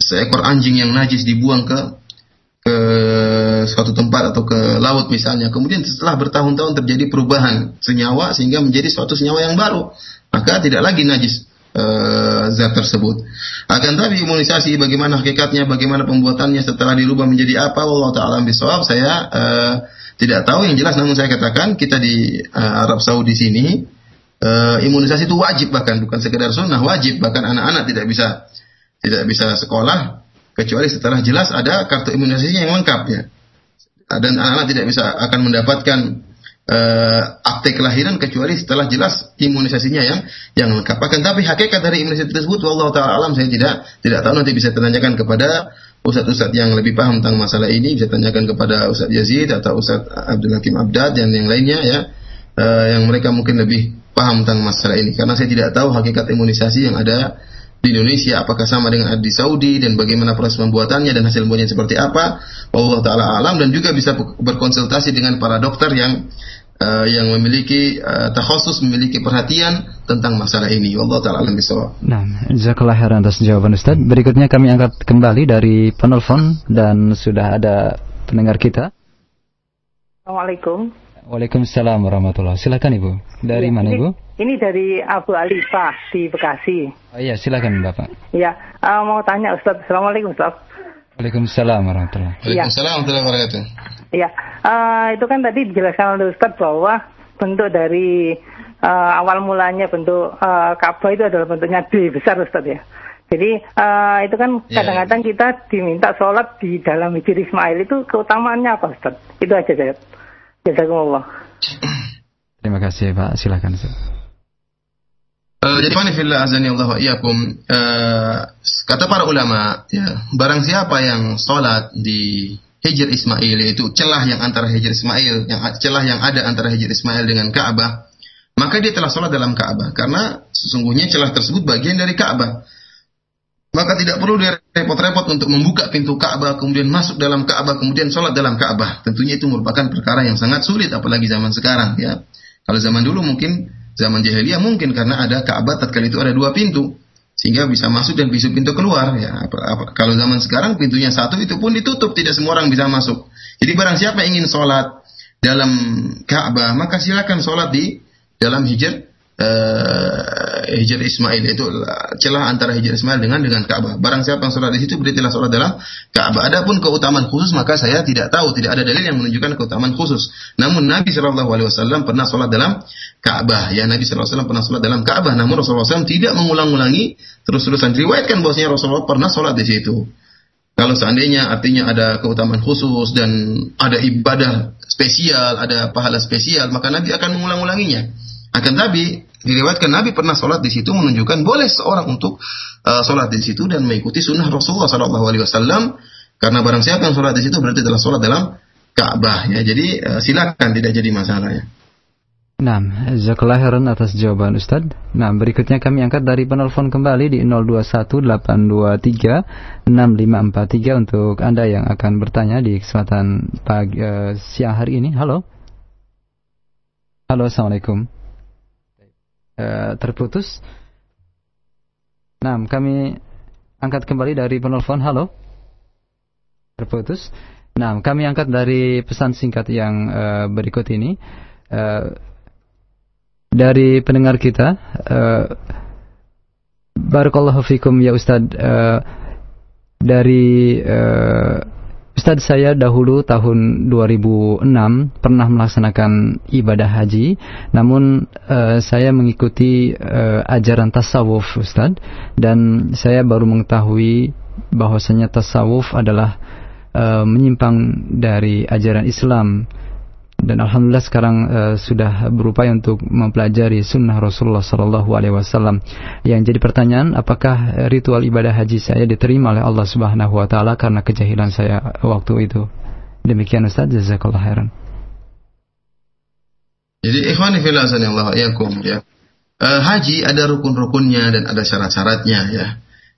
S1: seekor anjing yang najis dibuang ke ke suatu tempat atau ke laut misalnya. Kemudian setelah bertahun-tahun terjadi perubahan senyawa sehingga menjadi suatu senyawa yang baru maka tidak lagi najis uh, zat tersebut. Akan tapi imunisasi bagaimana hakikatnya bagaimana pembuatannya setelah dirubah menjadi apa Allah taala bisawab saya uh, tidak tahu yang jelas namun saya katakan kita di uh, Arab Saudi sini uh, imunisasi itu wajib bahkan bukan sekedar sunnah wajib. Bahkan anak-anak tidak bisa tidak bisa sekolah kecuali setelah jelas ada kartu imunisasinya yang lengkap ya. Dan anak-anak tidak bisa akan mendapatkan uh, akte kelahiran kecuali setelah jelas imunisasinya yang yang lengkap. Akan tapi hakikat dari imunisasi tersebut, Allah taala alam saya tidak tidak tahu. Nanti bisa tanyakan kepada ustadz-ustadz yang lebih paham tentang masalah ini. Bisa tanyakan kepada Ustadz Yazid atau Ustadz Abdul Hakim Abdad dan yang lainnya ya. Uh, yang mereka mungkin lebih paham tentang masalah ini. Karena saya tidak tahu hakikat imunisasi yang ada di Indonesia apakah sama dengan di Saudi dan bagaimana proses pembuatannya dan hasil buahnya seperti apa Allah taala alam dan juga bisa berkonsultasi dengan para dokter yang uh, yang memiliki uh, takhusus memiliki perhatian tentang masalah ini Allah taala alam bisawab.
S2: Nah, jazakallah khairan atas jawaban Ustaz. Berikutnya kami angkat kembali dari penelpon dan sudah ada pendengar kita.
S5: Assalamualaikum.
S2: Waalaikumsalam warahmatullahi Silakan Ibu. Dari ya, mana
S5: ini,
S2: Ibu?
S5: Ini dari Abu Alifah di Bekasi.
S2: Oh iya, silakan Bapak.
S5: Iya, uh, mau tanya Ustaz. Assalamualaikum Ustaz.
S2: Waalaikumsalam warahmatullahi
S1: iya. Waalaikumsalam warahmatullahi wabarakatuh.
S5: Iya, uh, itu kan tadi dijelaskan oleh Ustaz bahwa bentuk dari uh, awal mulanya bentuk uh, Ka'bah itu adalah bentuknya D besar Ustaz ya. Jadi uh, itu kan iya, kadang-kadang yeah, kita diminta sholat di dalam hijir Ismail itu keutamaannya apa Ustaz? Itu aja saya. Jazakumullah.
S2: Terima kasih Pak, silakan.
S1: Uh, jadi fillah azani Allah wa iyyakum uh, kata para ulama ya barang siapa yang sholat di Hijr Ismail yaitu celah yang antara Hijr Ismail yang celah yang ada antara Hijr Ismail dengan Ka'bah maka dia telah sholat dalam Ka'bah karena sesungguhnya celah tersebut bagian dari Ka'bah maka tidak perlu dia repot-repot untuk membuka pintu Ka'bah, kemudian masuk dalam Ka'bah, kemudian sholat dalam Ka'bah. Tentunya itu merupakan perkara yang sangat sulit, apalagi zaman sekarang. Ya, kalau zaman dulu mungkin zaman jahiliyah mungkin karena ada Ka'bah tatkala itu ada dua pintu, sehingga bisa masuk dan bisa pintu keluar. Ya, apa, apa, kalau zaman sekarang pintunya satu itu pun ditutup, tidak semua orang bisa masuk. Jadi barang siapa ingin sholat dalam Ka'bah, maka silakan sholat di dalam hijr uh, Hijr Ismail itu celah antara Hijr Ismail dengan dengan Ka'bah. Barang siapa yang sholat di situ berarti sholat dalam Ka'bah. Adapun keutamaan khusus maka saya tidak tahu, tidak ada dalil yang menunjukkan keutamaan khusus. Namun Nabi Shallallahu Alaihi Wasallam pernah sholat dalam Ka'bah. Ya Nabi Shallallahu Alaihi pernah sholat dalam Ka'bah. Namun Rasulullah SAW tidak mengulang-ulangi terus-terusan. Riwayatkan bahwasanya Rasulullah pernah sholat di situ. Kalau seandainya artinya ada keutamaan khusus dan ada ibadah spesial, ada pahala spesial, maka Nabi akan mengulang-ulanginya. Akan tapi diriwayatkan Nabi pernah sholat di situ menunjukkan boleh seorang untuk uh, sholat di situ dan mengikuti sunnah Rasulullah Shallallahu Alaihi Wasallam karena barang siapa yang sholat di situ berarti telah sholat dalam Ka'bah ya. Jadi uh, silakan tidak jadi masalah ya.
S2: Nah, jazakallahu atas jawaban Ustaz. Nah, berikutnya kami angkat dari penelpon kembali di 0218236543 untuk Anda yang akan bertanya di kesempatan pagi uh, siang hari ini. Halo. Halo, Assalamualaikum. Eh, terputus. Nah, kami angkat kembali dari penelpon. Halo. Terputus. Nah, kami angkat dari pesan singkat yang uh, berikut ini. Uh, dari pendengar kita, uh, Barakallahu fikum ya Ustaz uh, dari Ustaz saya dahulu tahun 2006 pernah melaksanakan ibadah haji. Namun uh, saya mengikuti uh, ajaran tasawuf Ustaz. Dan saya baru mengetahui bahwasanya tasawuf adalah uh, menyimpang dari ajaran Islam dan alhamdulillah sekarang uh, sudah berupaya untuk mempelajari sunnah Rasulullah Sallallahu Alaihi Wasallam. Yang jadi pertanyaan, apakah ritual ibadah haji saya diterima oleh Allah Subhanahu Wa Taala karena kejahilan saya waktu itu? Demikian Ustaz, jazakallah khairan.
S1: Jadi ikhwani fillah ya. Uh, haji ada rukun-rukunnya dan ada syarat-syaratnya ya.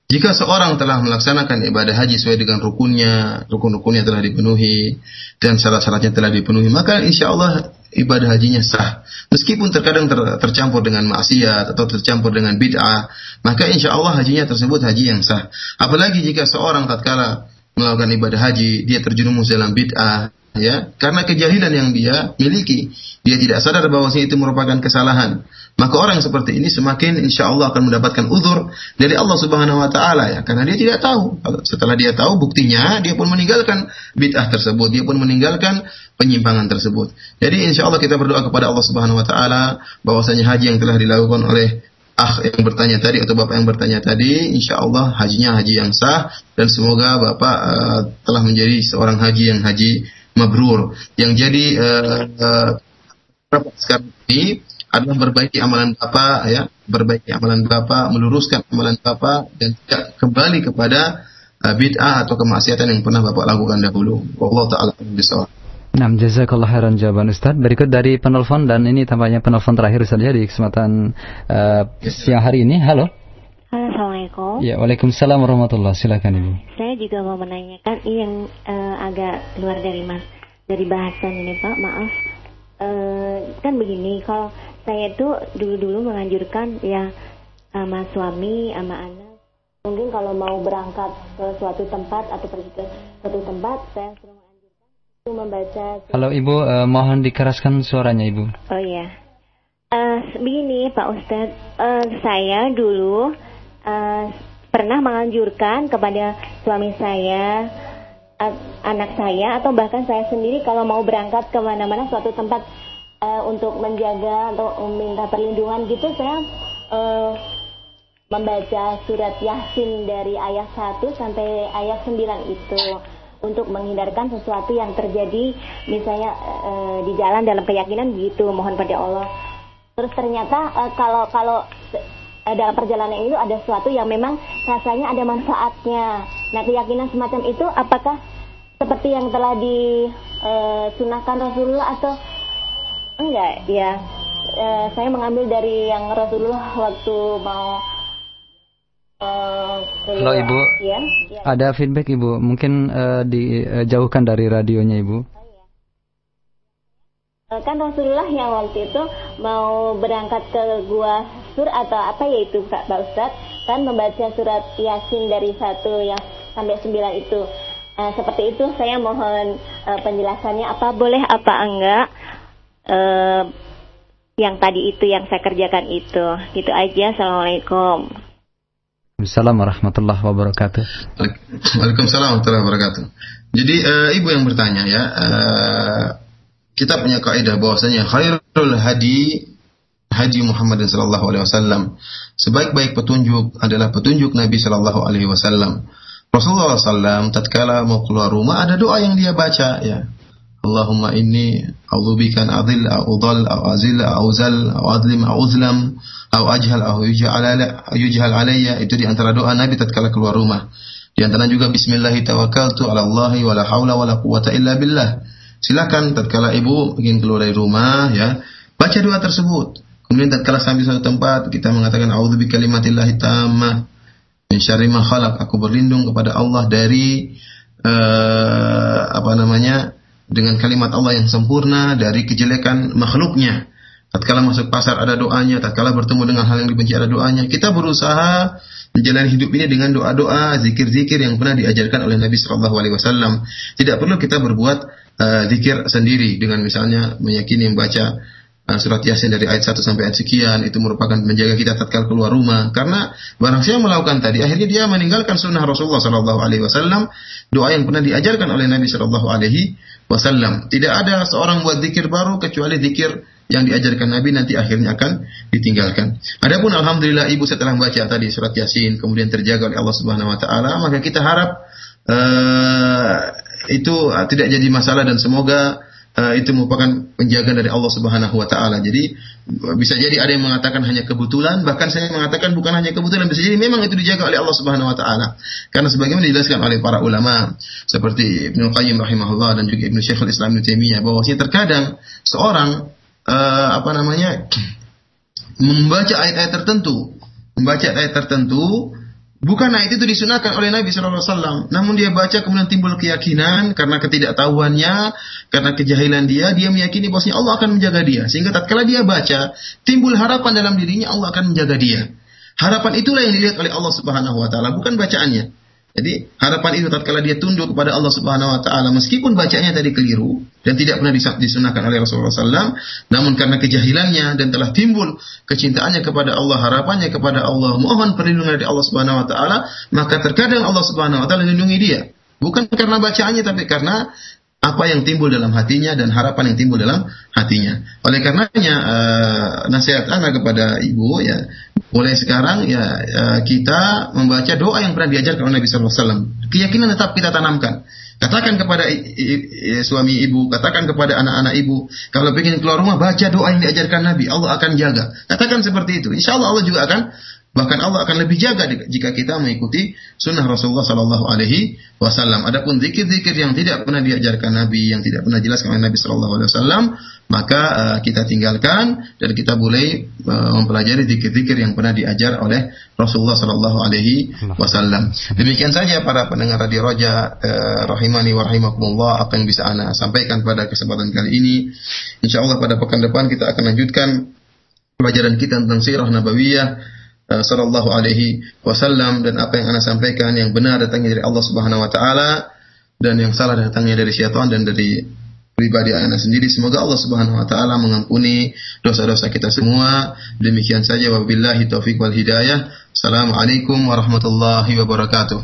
S1: Jika seorang telah melaksanakan ibadah haji sesuai dengan rukunnya, rukun-rukunnya telah dipenuhi dan syarat-syaratnya telah dipenuhi, maka insya Allah ibadah hajinya sah. Meskipun terkadang ter, tercampur dengan maksiat atau tercampur dengan bid'ah, maka insya Allah hajinya tersebut haji yang sah. Apalagi jika seorang tatkala melakukan ibadah haji, dia terjerumus dalam bid'ah, ya, karena kejahilan yang dia miliki, dia tidak sadar bahwa itu merupakan kesalahan maka orang seperti ini semakin insya Allah akan mendapatkan uzur dari Allah Subhanahu Wa Taala ya, karena dia tidak tahu. Setelah dia tahu, buktinya dia pun meninggalkan bid'ah tersebut, dia pun meninggalkan penyimpangan tersebut. Jadi insya Allah kita berdoa kepada Allah Subhanahu Wa Taala bahwasanya haji yang telah dilakukan oleh ah yang bertanya tadi atau bapak yang bertanya tadi, insya Allah hajinya haji yang sah dan semoga bapak uh, telah menjadi seorang haji yang haji mabrur. Yang jadi uh, uh, sekarang ini adalah berbaiki amalan Bapak ya, berbaiki amalan Bapak, meluruskan amalan Bapak dan tidak kembali kepada uh, bid'ah atau kemaksiatan yang pernah Bapak lakukan dahulu. Allah taala bisawab.
S2: Nah, jazakallah khairan jawaban Ustaz. Berikut dari penelpon dan ini tampaknya penelpon terakhir saja di kesempatan uh, siang hari ini. Halo.
S6: Assalamualaikum.
S2: Ya, Waalaikumsalam warahmatullahi Silakan Ibu.
S6: Saya juga mau menanyakan ini yang uh, agak keluar dari Mas dari bahasan ini Pak, maaf. Uh, kan begini, kalau saya tuh dulu-dulu menganjurkan ya sama suami sama anak. Mungkin kalau mau berangkat ke suatu tempat atau pergi ke suatu tempat saya sering menganjurkan itu membaca
S2: Halo Ibu. Uh, mohon dikeraskan suaranya Ibu.
S6: Oh iya. Uh, begini Pak Ustadz. Uh, saya dulu uh, pernah menganjurkan kepada suami saya anak saya atau bahkan saya sendiri kalau mau berangkat ke mana-mana suatu tempat uh, untuk menjaga atau meminta perlindungan gitu saya uh, membaca surat Yasin dari ayat 1 sampai ayat 9 itu untuk menghindarkan sesuatu yang terjadi misalnya uh, di jalan dalam keyakinan begitu mohon pada Allah. Terus ternyata uh, kalau kalau dalam perjalanan itu ada sesuatu yang memang rasanya ada manfaatnya. Nah keyakinan semacam itu apakah seperti yang telah disunahkan Rasulullah atau Enggak, ya. E, saya mengambil dari yang Rasulullah waktu mau
S2: uh, Halo Ibu. Ya, ya. Ada feedback Ibu, mungkin uh, dijauhkan dari radionya Ibu.
S6: Kan Rasulullah yang waktu itu mau berangkat ke gua sur atau apa ya itu Pak Ustaz kan membaca surat Yasin dari satu yang sampai sembilan itu. Uh, seperti itu saya mohon uh, penjelasannya apa boleh apa enggak uh, yang tadi itu yang saya kerjakan itu. Gitu aja. Assalamualaikum.
S2: Assalamualaikum warahmatullahi wabarakatuh.
S1: Waalaikumsalam warahmatullahi wabarakatuh. Jadi uh, ibu yang bertanya ya, uh, kita punya kaidah bahwasanya khairul hadi hadi Muhammad sallallahu alaihi wasallam. Sebaik-baik petunjuk adalah petunjuk Nabi sallallahu alaihi wasallam. Rasulullah SAW tatkala mau keluar rumah ada doa yang dia baca ya. Allahumma inni a'udzubika an adil au udhal au azil au zal au adlim au uzlam au ajhal au yujhal alayya itu di antara doa Nabi tatkala keluar rumah. Di antara juga bismillah tawakkaltu ala Allah wa la haula wa la quwata illa billah. Silakan tatkala ibu ingin keluar dari rumah ya, baca doa tersebut. Kemudian tatkala sampai suatu tempat kita mengatakan a'udzu bikalimatillahi tammah min syarri ma khalaq. Aku berlindung kepada Allah dari uh, apa namanya? Dengan kalimat Allah yang sempurna dari kejelekan makhluknya. Tatkala masuk pasar ada doanya, tatkala bertemu dengan hal yang dibenci ada doanya. Kita berusaha menjalani hidup ini dengan doa-doa, zikir-zikir yang pernah diajarkan oleh Nabi Shallallahu Alaihi Wasallam. Tidak perlu kita berbuat uh, zikir sendiri dengan misalnya meyakini membaca uh, surat Yasin dari ayat 1 sampai ayat sekian itu merupakan menjaga kita tatkala keluar rumah karena barang siapa melakukan tadi akhirnya dia meninggalkan sunnah Rasulullah sallallahu alaihi wasallam doa yang pernah diajarkan oleh Nabi sallallahu alaihi wasallam tidak ada seorang buat zikir baru kecuali zikir yang diajarkan Nabi nanti akhirnya akan ditinggalkan. Adapun alhamdulillah ibu setelah membaca tadi surat Yasin kemudian terjaga oleh Allah Subhanahu wa taala, maka kita harap uh, itu tidak jadi masalah dan semoga uh, itu merupakan penjagaan dari Allah Subhanahu wa taala. Jadi bisa jadi ada yang mengatakan hanya kebetulan, bahkan saya mengatakan bukan hanya kebetulan, bisa jadi memang itu dijaga oleh Allah Subhanahu wa taala. Karena sebagaimana dijelaskan oleh para ulama seperti Ibnu Qayyim rahimahullah dan juga Ibnu Syekhul Islam Ibnu Taimiyah bahwasanya terkadang seorang uh, apa namanya membaca ayat-ayat tertentu, membaca ayat tertentu Bukan ayat itu disunahkan oleh Nabi Shallallahu Alaihi Wasallam, namun dia baca kemudian timbul keyakinan karena ketidaktahuannya, karena kejahilan dia, dia meyakini bahwasanya Allah akan menjaga dia. Sehingga tatkala dia baca, timbul harapan dalam dirinya Allah akan menjaga dia. Harapan itulah yang dilihat oleh Allah Subhanahu Wa Taala, bukan bacaannya. Jadi harapan itu tatkala dia tunduk kepada Allah Subhanahu wa taala meskipun bacanya tadi keliru dan tidak pernah disunahkan oleh Rasulullah SAW, namun karena kejahilannya dan telah timbul kecintaannya kepada Allah, harapannya kepada Allah, mohon perlindungan dari Allah Subhanahu wa taala, maka terkadang Allah Subhanahu wa taala lindungi dia. Bukan karena bacaannya tapi karena apa yang timbul dalam hatinya dan harapan yang timbul dalam hatinya. Oleh karenanya uh, nasihat anak kepada ibu ya mulai sekarang ya uh, kita membaca doa yang pernah diajarkan oleh Nabi SAW. Keyakinan tetap kita tanamkan. Katakan kepada suami ibu, katakan kepada anak-anak ibu, kalau ingin keluar rumah baca doa yang diajarkan Nabi, Allah akan jaga. Katakan seperti itu. Insya Allah Allah juga akan Bahkan Allah akan lebih jaga jika kita mengikuti sunnah Rasulullah Sallallahu Alaihi Wasallam. Adapun zikir-zikir yang tidak pernah diajarkan Nabi, yang tidak pernah jelaskan oleh Nabi Sallallahu Alaihi Wasallam, maka uh, kita tinggalkan dan kita boleh uh, mempelajari zikir-zikir yang pernah diajar oleh Rasulullah Sallallahu Alaihi Wasallam. Demikian saja para pendengar radio Roja uh, rahimani wa rahimakumullah apa yang bisa ana sampaikan pada kesempatan kali ini. Insya Allah pada pekan depan kita akan lanjutkan pelajaran kita tentang sirah nabawiyah Eh, sallallahu alaihi wasallam dan apa yang Anda sampaikan yang benar datangnya dari Allah Subhanahu wa taala dan yang salah datangnya dari syaitan dan dari pribadi Anda sendiri. Semoga Allah Subhanahu wa taala mengampuni dosa-dosa kita semua. Demikian saja wabillahi taufik wal hidayah. Assalamualaikum warahmatullahi wabarakatuh.